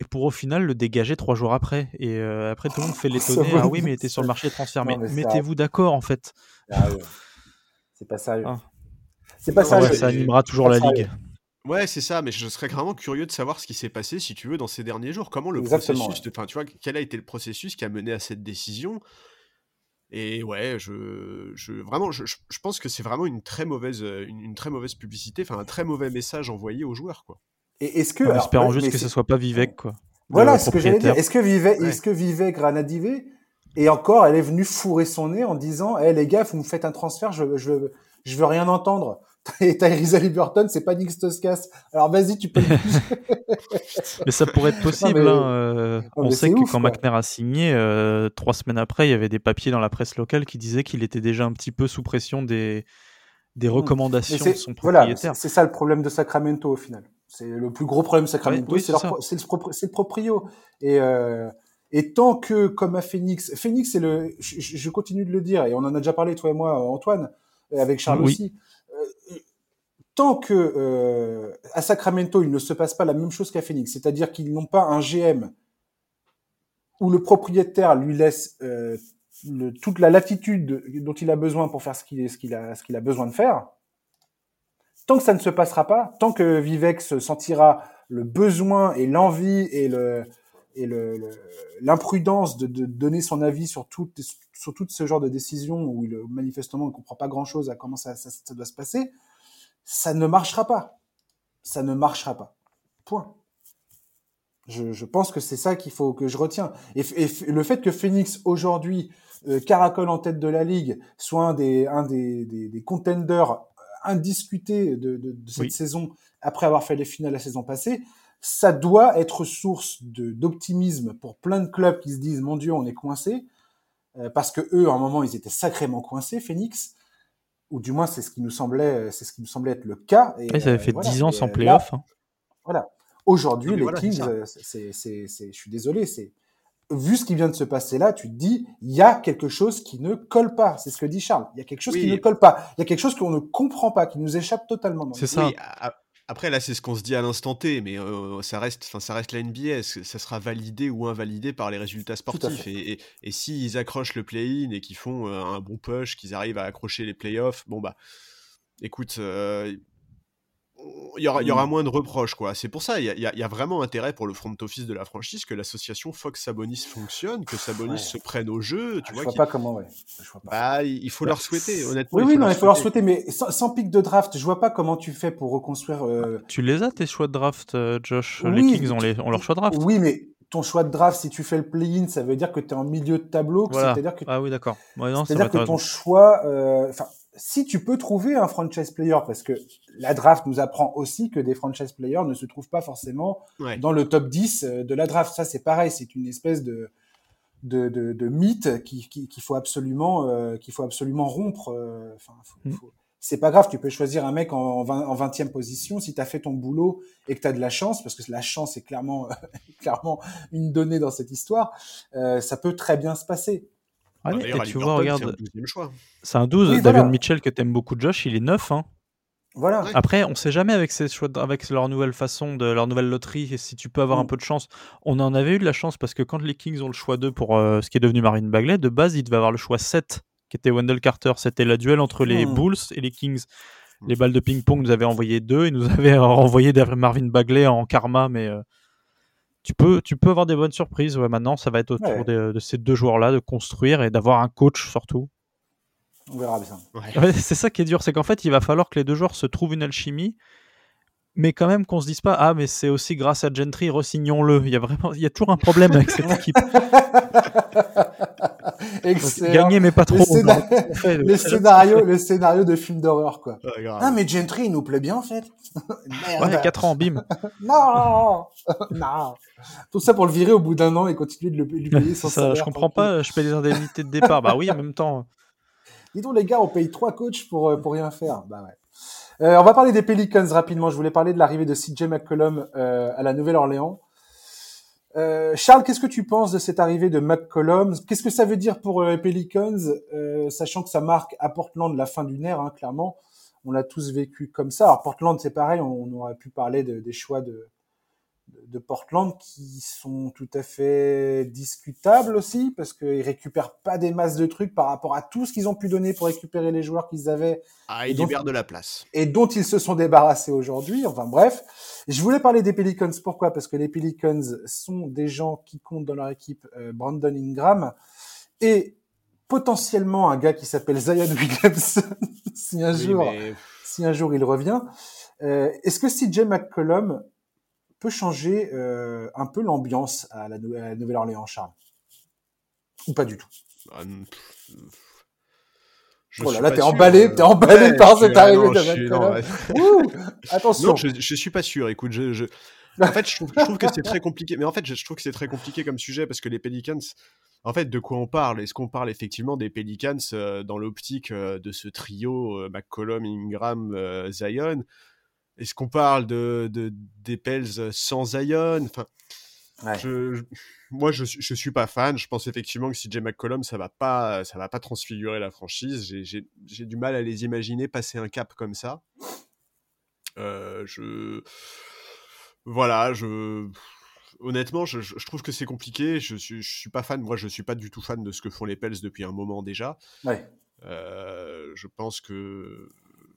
Et pour au final le dégager trois jours après. Et euh, après tout le monde fait l'étonner. Ah oui, mais il était sur le marché des transferts. Non, Mais, mettez-vous d'accord en fait. Ah ouais. C'est pas sérieux. Ah. C'est pas Non, sérieux. Ouais, ça animera toujours la sérieux. ligue. Ouais, c'est ça, mais je serais vraiment curieux de savoir ce qui s'est passé, si tu veux, dans ces derniers jours. Comment le Exactement, processus, de- enfin, tu vois, quel a été le processus qui a mené à cette décision? Et ouais, je, je vraiment, je, je- je pense que c'est vraiment une très mauvaise, euh, une, une très mauvaise publicité, enfin un très mauvais message envoyé aux joueurs, quoi. Et est-ce que. En alors, espérant ouais, juste que ce soit pas Vivek quoi. Voilà ce que j'allais dire. Est-ce que Vivek, Ouais. est-ce que Vivek Granadivé et encore, elle est venue fourrer son nez en disant, hé les gars, vous me faites un transfert, je, je, je veux rien entendre. Et Tyrese Halliburton, c'est pas Nick Stoskas. Alors vas-y, tu peux Mais ça pourrait être possible. mais- hein, euh, Non, on sait que ouf, quand quoi. McNair a signé, euh, trois semaines après, il y avait des papiers dans la presse locale qui disaient qu'il était déjà un petit peu sous pression des, des Mais recommandations de son voilà, propriétaire. c'est c'est ça le problème de Sacramento au final. C'est le plus gros problème de Sacramento, oui, c'est pro- le, propri- c'est le proprio. Et, euh, et tant que, comme à Phoenix, Phoenix, c'est le, je, continue de le dire, et on en a déjà parlé toi et moi, Antoine, avec Charles Oui. aussi. Euh, tant que euh, à Sacramento, il ne se passe pas la même chose qu'à Phoenix, c'est-à-dire qu'ils n'ont pas un GM où le propriétaire lui laisse euh, toute la latitude dont il a besoin pour faire ce qu'il a, a besoin de faire. Tant que ça ne se passera pas, tant que Vivek se sentira le besoin et l'envie et le et l'imprudence de, de donner son avis sur tout, sur tout ce genre de décision où il, manifestement ne comprend pas grand-chose à comment ça, ça, ça doit se passer, ça ne marchera pas. Ça ne marchera pas. Point. Je, je pense que c'est ça qu'il faut que je retiens. Et, le fait que Phoenix aujourd'hui euh, caracole en tête de la ligue, soit un des un des, des, des contenders indiscutés de, de, de cette Oui. saison après avoir fait les finales la saison passée, ça doit être source d'optimisme pour plein de clubs qui se disent mon Dieu on est coincé euh, parce que eux à un moment ils étaient sacrément coincés Phoenix ou du moins c'est ce qui nous semblait c'est ce qui nous semblait être le cas. Et, Ouais, ça avait euh, fait voilà. 10 ans Et, sans euh, playoff. hein. voilà. Aujourd'hui, les Kings, c'est, je suis désolé, c'est vu ce qui vient de se passer là, tu te dis, il y a quelque chose qui ne colle pas. C'est ce que dit Charles. Il y a quelque chose qui ne colle pas. Il y a quelque chose qu'on ne comprend pas, qui nous échappe totalement. C'est ça. Après, là, c'est ce qu'on se dit à l'instant T, mais euh, ça reste, ça reste la NBA. Ça sera validé ou invalidé par les résultats sportifs? Et, et, s'ils accrochent le play-in et qu'ils font euh, un bon push, qu'ils arrivent à accrocher les playoffs, bon bah, écoute, euh, il y, aura, il y aura mmh. moins de reproches, quoi. C'est pour ça, il y, a, y, a, vraiment intérêt pour le front office de la franchise que l'association Fox Sabonis fonctionne, que Sabonis se prenne au jeu. Tu vois, je vois pas comment, ouais. Je vois pas. Bah, il faut leur souhaiter, honnêtement. Oui, oui, non, il faut leur souhaiter, mais sans, pic de draft, je vois pas comment tu fais pour reconstruire. Euh, tu les as tes choix de draft, euh, Josh? Les Kings ont, les, ont leur choix de draft. Oui, mais ton choix de draft, si tu fais le play-in, ça veut dire que tu es en milieu de tableau. C'est-à-dire que. Ah oui, d'accord. c'est-à-dire que ton choix, euh, si tu peux trouver un franchise player, parce que la draft nous apprend aussi que des franchise players ne se trouvent pas forcément dans le top 10 euh, de la draft. Ça, c'est pareil, c'est une espèce de, de, de, mythe qu'il qui, faut absolument euh, qu'il faut absolument rompre. Euh, enfin, mm. c'est pas grave, tu peux choisir un mec en, 20, en 20e position si tu as fait ton boulot et que tu as de la chance, parce que la chance est clairement, clairement une donnée dans cette histoire, ça peut très bien se passer. Ah, tu vois, regarde, c'est un 12. David Mitchell que t'aimes beaucoup, Josh, il est 9. Hein. Voilà. Après, on sait jamais avec ces choix, avec leur nouvelle façon de leur nouvelle loterie, si tu peux avoir un mm. peu de chance. On en avait eu de la chance parce que quand les Kings ont le choix 2 pour euh, ce qui est devenu Marine Bagley, de base, ils devaient avoir le choix 7 qui était Wendell Carter. C'était la duel entre les mm. Bulls et les Kings. Les balles de ping-pong nous avaient envoyé deux. Ils nous avaient envoyé Marvin Bagley en karma, mais euh, tu peux, tu peux avoir des bonnes surprises. Ouais, maintenant, ça va être autour de, ces deux joueurs-là de construire et d'avoir un coach surtout. On verra bien. c'est ça qui est dur, c'est qu'en fait, il va falloir que les deux joueurs se trouvent une alchimie, mais quand même qu'on se dise pas ah mais c'est aussi grâce à Gentry, resignons-le. Il y a vraiment, il y a toujours un problème avec cette équipe. Gagner mais pas trop. Le, scénario, le scénario de film d'horreur quoi. ah mais Gentry il nous plaît bien en fait. Ouais, 4 ans, bim. non, non. Tout ça pour le virer au bout d'un an et continuer de le, lui payer sans ça, Je comprends pas, je paye des indemnités de départ. bah oui, en même temps. Dis donc les gars, on paye trois coachs pour, euh, pour rien faire. Bah ouais. Euh, on va parler des Pelicans rapidement. Je voulais parler de l'arrivée de CJ McCollum euh, à la Nouvelle-Orléans. Euh, Charles, qu'est-ce que tu penses de cette arrivée de McCollum? Qu'est-ce que ça veut dire pour les Pelicans, sachant que ça marque à Portland la fin d'une ère, hein, clairement. On l'a tous vécu comme ça. Alors Portland, c'est pareil. On, aurait pu parler des choix de, de Portland qui sont tout à fait discutables aussi parce qu'ils récupèrent pas des masses de trucs par rapport à tout ce qu'ils ont pu donner pour récupérer les joueurs qu'ils avaient. Ah, ils libèrent de la place. Et dont ils se sont débarrassés aujourd'hui. Enfin bref, je voulais parler des Pelicans. Pourquoi? Parce que les Pelicans sont des gens qui comptent dans leur équipe euh, Brandon Ingram et potentiellement un gars qui s'appelle Zion Williamson si un jour si un jour il revient. Euh, Est-ce que si Jay McCollum peut changer euh, un peu l'ambiance à la, Nouvelle-Orléans, Charles? Ou pas du tout? Ah, je oh là là, t'es emballé, t'es emballé par cette arrivée de Attention. Non, je, je suis pas sûr. Écoute, je, je... en fait, je trouve, que c'est très compliqué. Mais en fait, je trouve que c'est très compliqué comme sujet parce que les Pelicans, en fait, de quoi on parle? Est-ce qu'on parle effectivement des Pelicans euh, dans l'optique euh, de ce trio McCollum, Ingram, Zion? Est-ce qu'on parle de, des Pels sans Zion? Enfin, Moi, je, je suis pas fan. Je pense effectivement que si Jay McCollum, ça va pas, ça va pas transfigurer la franchise. J'ai du mal à les imaginer passer un cap comme ça. Euh, je voilà, je honnêtement, je, trouve que c'est compliqué. Je suis, je suis pas fan. Moi, je suis pas du tout fan de ce que font les Pels depuis un moment déjà. Ouais. Euh, je pense que,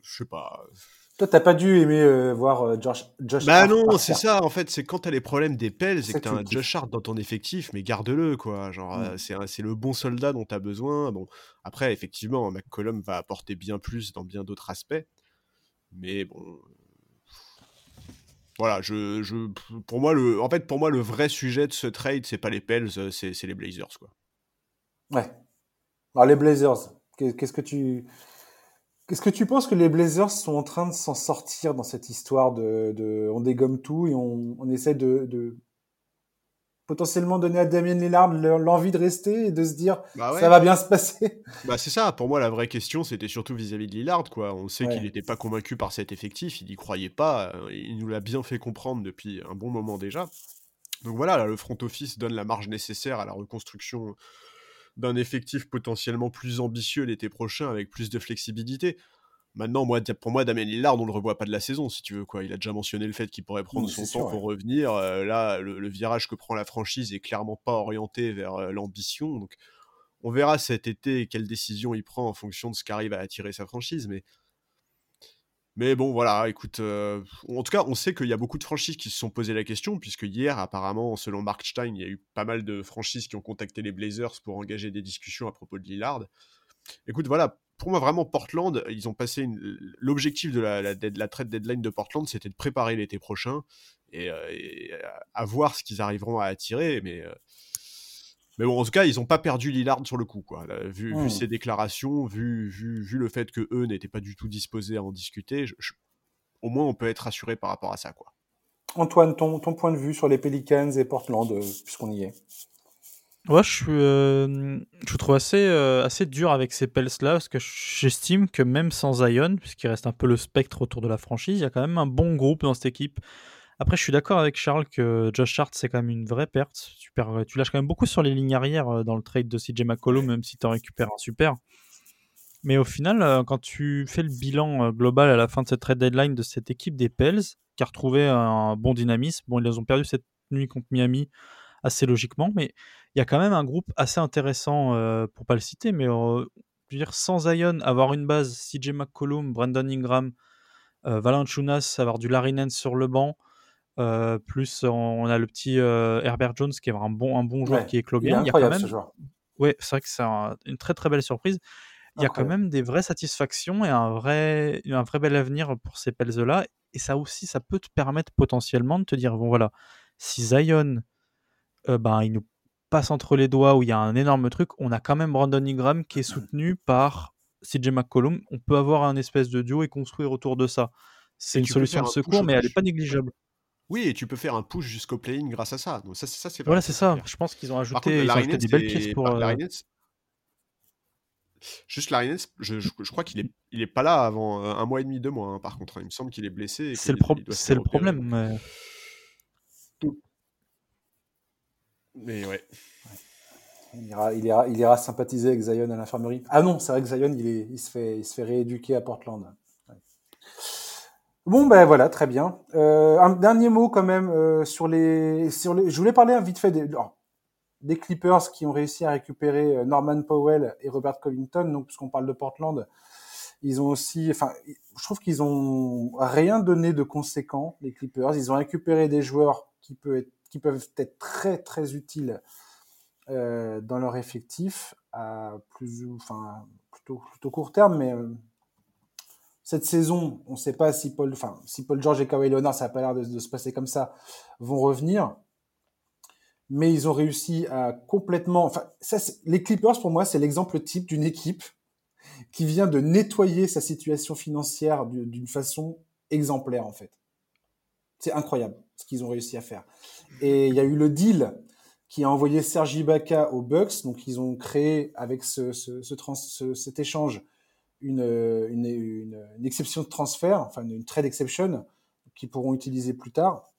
je sais pas. Toi, t'as pas dû aimer euh, voir euh, Josh, Josh Bah non, c'est ça, en fait, c'est quand t'as les problèmes des pelles et que t'as un Josh Hart dans ton effectif, mais garde-le, quoi. Genre, mm. euh, c'est le bon soldat dont t'as besoin. Bon, après, effectivement, McCollum va apporter bien plus dans bien d'autres aspects. Mais bon. Voilà, je, je, pour moi, le, en fait, pour moi, le vrai sujet de ce trade, c'est pas les Pels, c'est les Blazers, quoi. Ouais. Alors, les Blazers, qu'est-ce que tu Qu'est-ce que tu penses que les Blazers sont en train de s'en sortir dans cette histoire de, de on dégomme tout et on, on essaie de, de, potentiellement donner à Damien Lillard l'envie de rester et de se dire bah ça va bien se passer? Bah c'est ça, pour moi la vraie question c'était surtout vis-à-vis de Lillard quoi. On sait qu'il n'était pas convaincu par cet effectif, il n'y croyait pas, euh, il nous l'a bien fait comprendre depuis un bon moment déjà. Donc voilà, le front office donne la marge nécessaire à la reconstruction d'un effectif potentiellement plus ambitieux l'été prochain avec plus de flexibilité. Maintenant, moi, pour moi, Damien Lillard, on le revoit pas de la saison, si tu veux. quoi. Il a déjà mentionné le fait qu'il pourrait prendre son temps pour revenir. Euh, là, le, virage que prend la franchise est clairement pas orienté vers euh, l'ambition. Donc, on verra cet été quelle décision il prend en fonction de ce qu'arrive à attirer sa franchise. Mais, mais bon, voilà, écoute. Euh, en tout cas, on sait qu'il y a beaucoup de franchises qui se sont posé la question, puisque hier, apparemment, selon Mark Stein, il y a eu pas mal de franchises qui ont contacté les Blazers pour engager des discussions à propos de Lillard. Écoute, voilà, pour moi, vraiment, Portland, ils ont passé l'objectif de la, la, trade deadline de Portland, c'était de préparer l'été prochain et, euh, à voir ce qu'ils arriveront à attirer. Mais, euh, mais bon, en tout cas, ils n'ont pas perdu Lillard sur le coup, quoi. vu, vu, ses déclarations, vu, vu, vu, le fait que eux n'étaient pas du tout disposés à en discuter, au moins on peut être rassuré par rapport à ça, quoi. Antoine, ton, ton point de vue sur les Pelicans et Portland, euh, puisqu'on y est? Ouais, je suis, euh, je trouve assez, euh, assez dur avec ces Pels-là, parce que j'estime que même sans Zion, puisqu'il reste un peu le spectre autour de la franchise, il y a quand même un bon groupe dans cette équipe. Après, je suis d'accord avec Charles que Josh Hart, c'est quand même une vraie perte. Tu, tu lâches quand même beaucoup sur les lignes arrière euh, dans le trade de CJ McCollum, même si tu en récupères un super. Mais au final, quand tu fais le bilan global à la fin de cette trade deadline de cette équipe des Pels, qui a retrouvé un bon dynamisme, bon, ils ont perdu cette nuit contre Miami assez logiquement, mais il y a quand même un groupe assez intéressant, euh, pour pas le citer, mais euh, sans Zion, avoir une base, CJ McCollum, Brandon Ingram, euh, avoir du Larry Nance sur le banc, euh, plus on, a le petit Herbert Jones qui est un bon, un bon joueur qui est clobé. Il, y a quand même. Ouais, c'est vrai que c'est une très très belle surprise. Il y a quand même des vraies satisfactions et un vrai, un vrai bel avenir pour ces Pels-là. Et ça aussi, ça peut te permettre potentiellement de te dire bon voilà, si Zion, ben, il nous passe entre les doigts où il y a un énorme truc, on a quand même Brandon Ingram qui est soutenu par CJ McCollum. On peut avoir un espèce de duo et construire autour de ça. C'est une solution de secours, mais elle n'est pas négligeable. Oui, et tu peux faire un push jusqu'au play-in grâce à ça. Donc ça, ça c'est Voilà, c'est ça. Je pense qu'ils ont ajouté, des belles pièces pour. Euh... Juste Larinette, je, je, je, crois qu'il est, il est pas là avant euh, un mois et demi, deux mois. Hein, par contre, il me semble qu'il est blessé. C'est le, pro le problème. Mais... Mais ouais. Il, ira, il, ira, il ira sympathiser avec Zion à l'infirmerie. Ah non, c'est vrai que Zion, il, est, il, se fait, il se fait rééduquer à Portland. Bon, ben voilà, très bien. Euh, un dernier mot quand même euh, sur, les. Je voulais parler vite fait des, des Clippers qui ont réussi à récupérer euh, Norman Powell et Robert Covington. Donc, puisqu'on parle de Portland, ils ont aussi... Enfin, je trouve qu'ils ont rien donné de conséquent, les Clippers. Ils ont récupéré des joueurs qui peuvent être très très utiles dans leur effectif à plus enfin plutôt plutôt court terme mais cette saison on ne sait pas si Paul enfin si Paul George et Kawhi Leonard ça n'a pas l'air de, se passer comme ça vont revenir mais ils ont réussi à complètement enfin ça les Clippers pour moi c'est l'exemple type d'une équipe qui vient de nettoyer sa situation financière d'une façon exemplaire en fait c'est incroyable ce qu'ils ont réussi à faire. Et il y a eu le deal qui a envoyé Sergi Ibaka aux Bucks. Donc ils ont créé avec ce, ce, ce, cet échange une, une, une, exception de transfert, enfin une trade exception qu'ils pourront utiliser plus tard.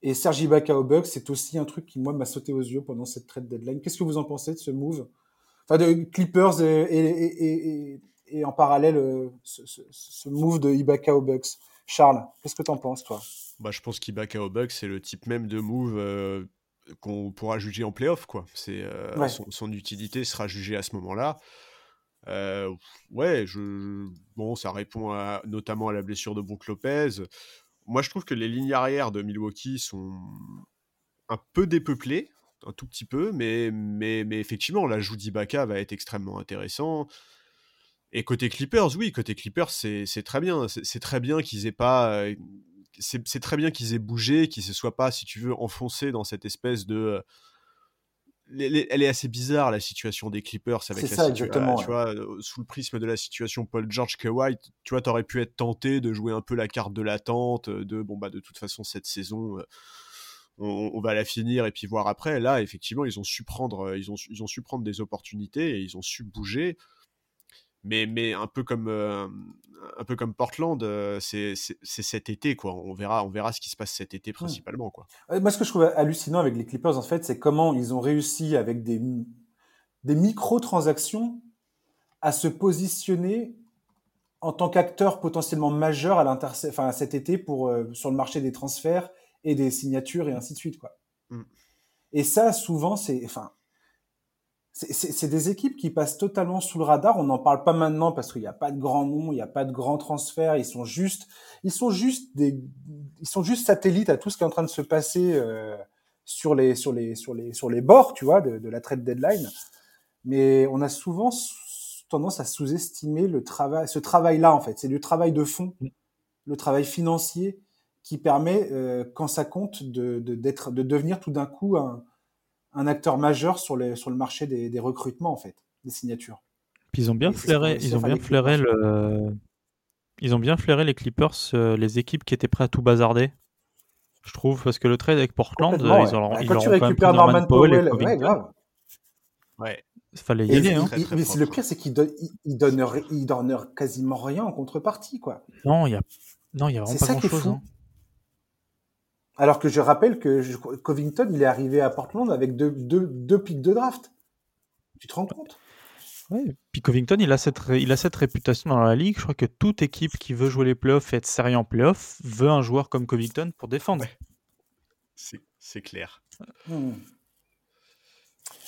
Et Sergi Ibaka aux Bucks, c'est aussi un truc qui moi m'a sauté aux yeux pendant cette trade deadline. Qu'est-ce que vous en pensez de ce move? Enfin de Clippers et, et, et, et en parallèle euh, ce, ce, move de Ibaka aux Bucks. Charles, qu'est-ce que tu en penses, toi? Bah, Je pense qu'Ibaka au Bucks, c'est le type même de move euh, qu'on pourra juger en playoff. Quoi. C'est, euh, son, utilité sera jugée à ce moment-là. Euh, ouais, je, bon, ça répond à, notamment à la blessure de Brook Lopez. Moi, je trouve que les lignes arrière de Milwaukee sont un peu dépeuplées, un tout petit peu, mais, mais, effectivement, l'ajout d'Ibaka va être extrêmement intéressant. Et côté Clippers, oui, côté Clippers, c'est très bien. C'est très bien qu'ils aient pas. C'est très bien qu'ils aient bougé, qu'ils se soient pas, si tu veux, enfoncés dans cette espèce de. Euh, elle est assez bizarre la situation des Clippers avec la ça, exactement, tu vois, euh, sous le prisme de la situation Paul George Kawhi, tu vois, t'aurais pu être tenté de jouer un peu la carte de l'attente, de bon bah de toute façon cette saison, on, va la finir et puis voir après. Là, effectivement, ils ont su prendre, ils ont, ils ont su prendre des opportunités et ils ont su bouger. Mais, mais un peu comme un peu comme Portland, c'est cet été quoi. On verra, on verra ce qui se passe cet été mmh. principalement quoi. Moi, ce que je trouve hallucinant avec les Clippers en fait, c'est comment ils ont réussi avec des des micro-transactions à se positionner en tant qu'acteur potentiellement majeur à enfin, cet été pour, euh, sur le marché des transferts et des signatures et ainsi de suite. Quoi. Mm. Et ça, souvent, c'est, enfin, c'est des équipes qui passent totalement sous le radar. On n'en parle pas maintenant parce qu'il n'y a pas de grands noms, il n'y a pas de grands transferts. Ils sont juste, ils sont juste des, ils sont juste satellites à tout ce qui est en train de se passer euh, sur les, sur les, sur les, sur les bords, tu vois, de, de la trade deadline mais on a souvent tendance à sous-estimer le travail, ce travail-là en fait. C'est le travail de fond, mm. le travail financier qui permet, euh, quand ça compte, de, de, d'être, de devenir tout d'un coup un, un, acteur majeur sur, les, sur le marché des, des, recrutements en fait, des signatures. Puis ils ont bien flairé, ils ont bien flairé le, ils ont bien flairé les Clippers, euh, les équipes qui étaient prêtes à tout bazarder. Je trouve parce que le trade avec Portland, ils ont, bah, quand tu récupères Norman, Powell, Powell ouais, grave. Ouais fallait y aller. Hein. mais le pire, c'est qu'il donne, il donne, il donne quasiment rien en contrepartie, quoi. Non, il y a, non, il y a vraiment pas grand chose. Hein. Alors que je rappelle que Covington, il est arrivé à Portland avec deux, deux, deux pics de draft. Tu te rends compte? Oui. Puis Covington, il a, cette, il a cette réputation dans la ligue. Je crois que toute équipe qui veut jouer les playoffs et être sérieux en playoffs veut un joueur comme Covington pour défendre. C'est clair. Hmm.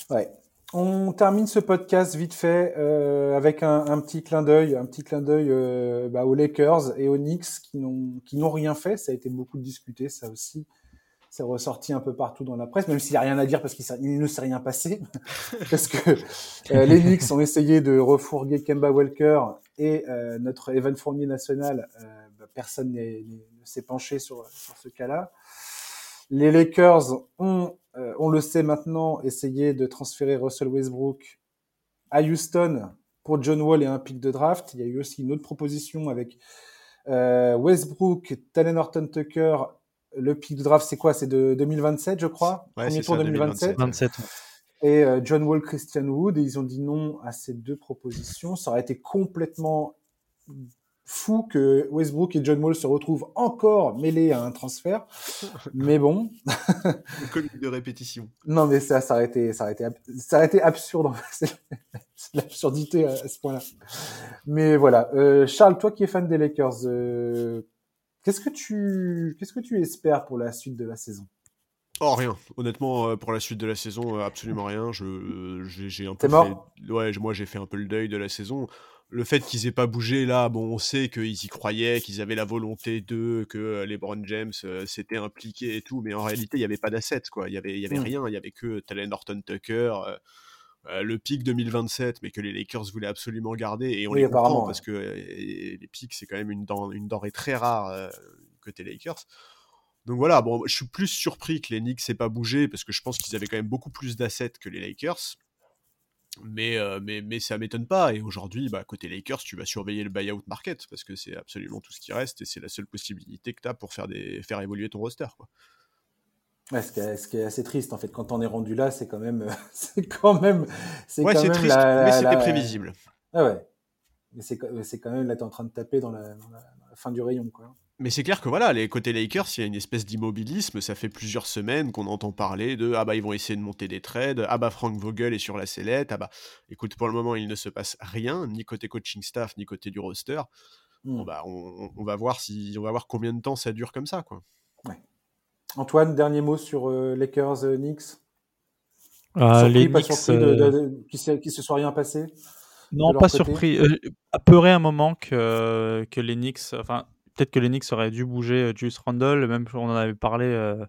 Ouais. On termine ce podcast vite fait euh, avec un, petit clin d'œil, un petit clin d'œil euh, bah, aux Lakers et aux Knicks qui n'ont qui n'ont rien fait. Ça a été beaucoup discuté, ça aussi. C'est ressorti un peu partout dans la presse, même s'il n'y a rien à dire parce qu'il ne s'est rien passé. parce que euh, les Knicks ont essayé de refourguer Kemba Walker et notre Evan Fournier national. Bah, personne ne s'est penché sur, sur ce cas-là. Les Lakers ont euh, on le sait maintenant, essayer de transférer Russell Westbrook à Houston pour John Wall et un pic de draft. Il y a eu aussi une autre proposition avec euh, Westbrook, Talen Horton Tucker. Le pic de draft, c'est quoi? C'est de 2027, je crois? Ouais, Premier tour 2027. 2027. Et euh, John Wall, Christian Wood. Et ils ont dit non à ces deux propositions. Ça aurait été complètement fou que Westbrook et John Wall se retrouvent encore mêlés à un transfert. mais bon. Une de répétition. Non, mais ça, ça aurait été, ça aurait été, ça aurait été absurde. C'est l'absurdité à ce point-là. Mais voilà. Euh, Charles, toi qui es fan des Lakers, euh, qu'est-ce que tu, qu'est-ce que tu espères pour la suite de la saison? Oh rien, honnêtement euh, pour la suite de la saison absolument rien. Je j'ai un peu mort? ouais moi j'ai fait un peu le deuil de la saison le fait qu'ils aient pas bougé là, bon, on sait qu'ils y croyaient, qu'ils avaient la volonté d'eux, que euh, les Brown James euh, s'étaient impliqués et tout, mais en réalité, il n'y avait pas d'assets, quoi. Il y avait, y avait mmh. rien, il y avait que Talen Norton Tucker, euh, le pic 2027, mais que les Lakers voulaient absolument garder, et on les comprend parce que les pics, c'est quand même une, une denrée très rare côté Lakers. Donc voilà, bon, je suis plus surpris que les Knicks n'aient pas bougé parce que je pense qu'ils avaient quand même beaucoup plus d'assets que les Lakers. Mais, euh, mais, mais ça m'étonne pas. Et aujourd'hui, bah, côté Lakers, tu vas surveiller le buyout market parce que c'est absolument tout ce qui reste et c'est la seule possibilité que tu as pour faire, des, faire évoluer ton roster. Quoi. Ouais, ce, qui est, ce, qui est, assez triste en fait. Quand on est rendu là, c'est quand même. c'est quand même. C'est ouais, c'est triste, mais c'était prévisible. Ah ouais. Mais c'est, c'est quand même là, tu es en train de taper dans la, dans la, fin du rayon. Quoi. Mais c'est clair que voilà, les côtés Lakers, il y a une espèce d'immobilisme. Ça fait plusieurs semaines qu'on entend parler de ah bah ils vont essayer de monter des trades, ah bah Frank Vogel est sur la sellette, ah bah écoute pour le moment il ne se passe rien ni côté coaching staff ni côté du roster. Bon hmm. bah on, va voir si on va voir combien de temps ça dure comme ça quoi. Ouais. Antoine, dernier mot sur euh, Lakers euh, Knicks? Euh, les pas surpris de, qu'il se soit rien passé. Non, pas surpris. apeuré un moment que, que les Knicks, enfin peut-être que les Knicks auraient dû bouger euh, Julius Randle, même on en avait parlé. Euh,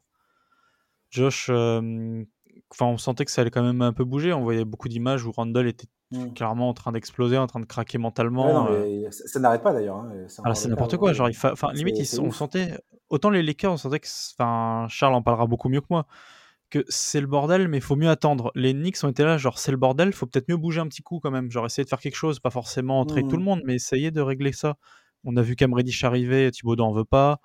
Josh, euh, enfin, on sentait que ça allait quand même un peu bouger. On voyait beaucoup d'images où Randle était mmh. clairement en train d'exploser, en train de craquer mentalement. ça, n'arrête pas d'ailleurs. Hein, c'est n'importe quoi. Genre, enfin, limite, on sentait autant les Lakers, on sentait que, enfin, Charles en parlera beaucoup mieux que moi, que c'est le bordel, mais il faut mieux attendre. Les Knicks ont été là, genre c'est le bordel, faut peut-être mieux bouger un petit coup quand même. Genre essayer de faire quelque chose, pas forcément entrer tout le monde, mais essayer de régler ça. On a vu Cam Reddish arriver, Thibaut n'en veut pas.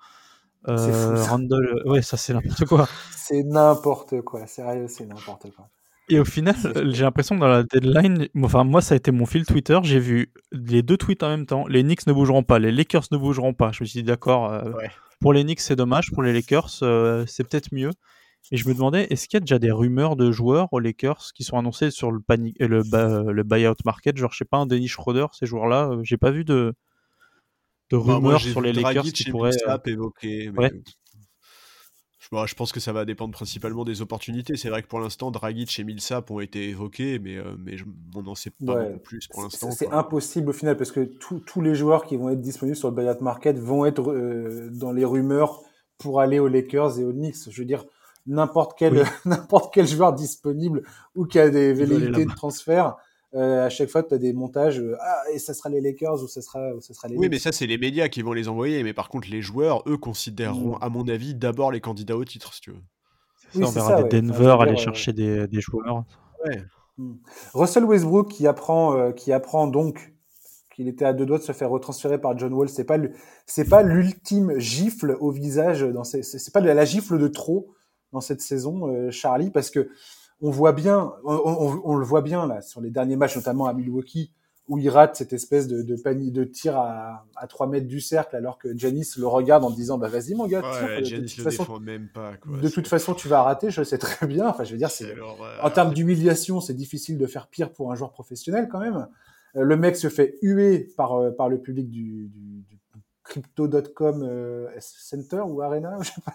Euh, Randall, ouais, ça c'est n'importe quoi. c'est n'importe quoi, sérieux, c'est n'importe quoi. Et au final, j'ai l'impression que dans la deadline, enfin moi ça a été mon fil Twitter, j'ai vu les deux tweets en même temps. Les Knicks ne bougeront pas, les Lakers ne bougeront pas. Je me suis dit d'accord, euh, pour les Knicks c'est dommage, pour les Lakers euh, c'est peut-être mieux. Et je me demandais, est-ce qu'il y a déjà des rumeurs de joueurs aux Lakers qui sont annoncés sur le, panic, le, le buyout market? Genre, je sais pas, un Dennis Schroeder, ces joueurs-là, j'ai pas vu de, de bah, rumeurs sur les Lakers qui pourraient. évoquer, mais je pense que ça va dépendre principalement des opportunités. C'est vrai que pour l'instant, Dragic et Millsap ont été évoqués, mais, euh, mais on n'en sait pas plus pour l'instant. C'est impossible au final parce que tous les joueurs qui vont être disponibles sur le buyout market vont être euh, dans les rumeurs pour aller aux Lakers et aux Knicks. Je veux dire, n'importe quel, n'importe quel joueur disponible ou qui a des velléités de transfert euh, à chaque fois, tu as des montages, euh, ah, et ça sera les Lakers ou ça sera, ça sera les Oui, mais ça, c'est les médias qui vont les envoyer. Mais par contre, les joueurs, eux, considéreront, mm. à mon avis, d'abord les candidats au titre, si tu veux. on verra des Denver aller chercher des, des, joueurs. Ouais. Mm. Russell Westbrook qui apprend, euh, qui apprend donc qu'il était à deux doigts de se faire retransférer par John Wall. C'est pas c'est pas l'ultime gifle au visage dans c'est pas la gifle de trop dans cette saison, Charlie, parce que on voit bien, on, le voit bien là sur les derniers matchs, notamment à Milwaukee, où il rate cette espèce de, de panier de tir à, à 3 mètres du cercle, alors que Janis le regarde en disant bah vas-y mon gars, tire, de, toute façon, même pas, de toute façon tu vas rater, je sais très bien. Enfin je veux dire, c'est en termes d'humiliation, c'est difficile de faire pire pour un joueur professionnel quand même. Euh, le mec se fait huer par euh, par le public du, du, du crypto.com euh, center ou arena, je sais pas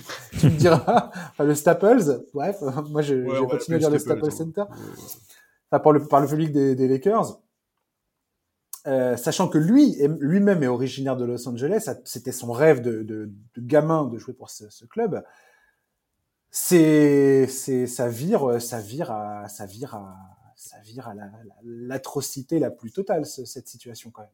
tu me diras. Enfin, le Staples, bref, moi je, vais continuer à dire le Staples Center. Enfin, par, le, par le public des, des Lakers. Euh, sachant que lui, lui-même est originaire de Los Angeles, c'était son rêve de, de, de, gamin de jouer pour ce, ce club. C'est, c'est, ça vire, ça vire à, ça vire à, ça vire à l'atrocité la, la, plus totale, cette situation quand même.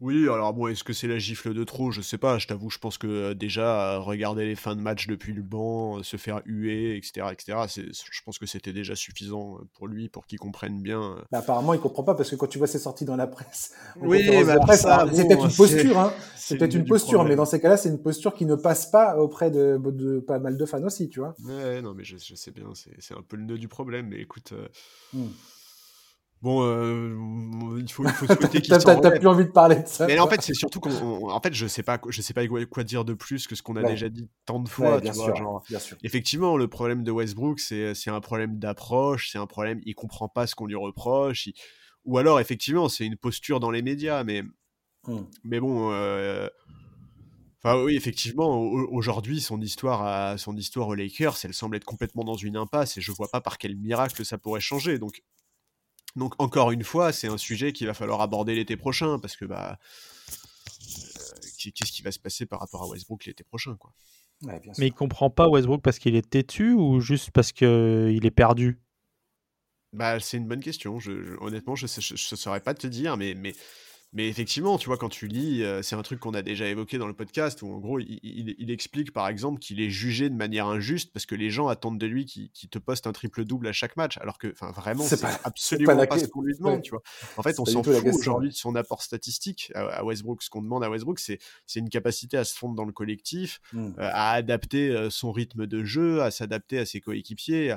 Oui, alors bon, est-ce que c'est la gifle de trop? Je sais pas, je t'avoue, je pense que euh, déjà, regarder les fins de match depuis le banc, euh, se faire huer, etc., etc., je pense que c'était déjà suffisant euh, pour lui, pour qu'il comprenne bien. Bah, apparemment, il comprend pas, parce que quand tu vois ses sorties dans la presse, oui, bah, c'est peut-être une posture, hein, c'est peut-être une posture, mais dans ces cas-là, c'est une posture qui ne passe pas auprès de, de, pas mal de fans aussi, tu vois. Ouais, non, mais je, sais bien, c'est un peu le nœud du problème, mais écoute... Hmm. Bon, euh, il faut, il faut souhaiter qu'il s'en T'as plus envie de parler de ça. Mais en fait, c'est surtout qu'en fait, je sais pas, je sais pas quoi dire de plus que ce qu'on a déjà dit tant de fois. bien, tu sûr, vois, genre, bien sûr. Effectivement, le problème de Westbrook, c'est un problème d'approche, c'est un problème, il comprend pas ce qu'on lui reproche, ou alors effectivement, c'est une posture dans les médias, mais hmm. mais bon. Euh... Enfin, oui, effectivement, aujourd'hui, son histoire, à, son histoire aux Lakers, elle semble être complètement dans une impasse et je vois pas par quel miracle ça pourrait changer. Donc, donc encore une fois, c'est un sujet qu'il va falloir aborder l'été prochain parce que bah euh, qu'est-ce qui va se passer par rapport à Westbrook l'été prochain quoi. Mais il comprend pas Westbrook parce qu'il est têtu ou juste parce qu'il est perdu? Bah c'est une bonne question. honnêtement, je ne saurais pas te dire, mais, mais mais effectivement, tu vois, quand tu lis, euh, c'est un truc qu'on a déjà évoqué dans le podcast, où en gros, il, explique par exemple qu'il est jugé de manière injuste parce que les gens attendent de lui qu'il te poste un triple-double à chaque match, alors que, enfin, vraiment, c'est absolument pas, ce qu'on lui demande, tu vois. En fait, on s'en fout aujourd'hui de son apport statistique à, Westbrook. Ce qu'on demande à Westbrook, c'est une capacité à se fondre dans le collectif, mmh. euh, à adapter euh, son rythme de jeu, à s'adapter à ses coéquipiers.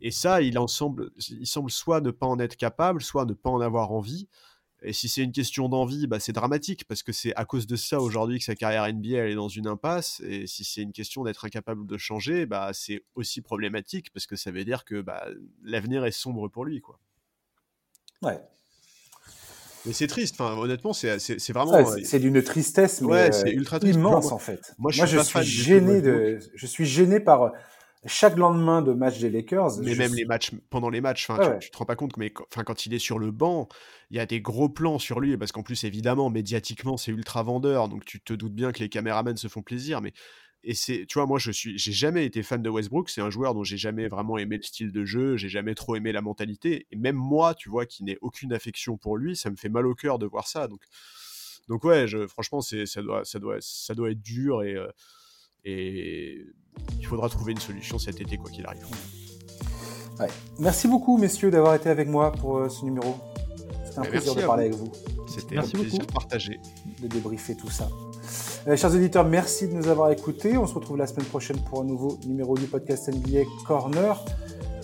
Et ça, il, en semble, il semble soit ne pas en être capable, soit ne pas en avoir envie. Et si c'est une question d'envie, bah, c'est dramatique parce que c'est à cause de ça aujourd'hui que sa carrière NBA elle est dans une impasse. Et si c'est une question d'être incapable de changer, bah, c'est aussi problématique parce que ça veut dire que bah, l'avenir est sombre pour lui. Quoi. Ouais. Mais c'est triste, enfin, honnêtement, c'est vraiment. c'est d'une tristesse, mais ouais, c'est ultra triste. immense en fait. Moi, je, suis, suis gêné de, je suis gêné par chaque lendemain de match des Lakers. Mais même les matchs, pendant les matchs, tu, te rends pas compte, mais enfin, quand il est sur le banc, il y a des gros plans sur lui, parce qu'en plus, évidemment, médiatiquement, c'est ultra vendeur, donc tu te doutes bien que les caméramans se font plaisir, mais et c'est, tu vois, moi, je suis, j'ai jamais été fan de Westbrook. C'est un joueur dont j'ai jamais vraiment aimé le style de jeu. J'ai jamais trop aimé la mentalité. Et même moi, tu vois, qui n'ai aucune affection pour lui, ça me fait mal au cœur de voir ça. Donc, donc ouais, je, franchement, c'est, ça doit, ça doit, ça doit être dur et euh, et il faudra trouver une solution cet été, quoi qu'il arrive. Merci beaucoup, messieurs, d'avoir été avec moi pour euh, ce numéro. C'était un plaisir de parler avec vous. C'était un plaisir beaucoup. partagé. De débriefer tout ça. chers auditeurs, merci de nous avoir écoutés. On se retrouve la semaine prochaine pour un nouveau numéro du podcast NBA Corner.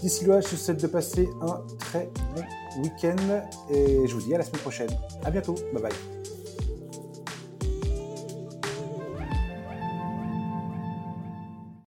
D'ici là, je vous souhaite de passer un très bon week-end et je vous dis à la semaine prochaine. À bientôt. Bye bye.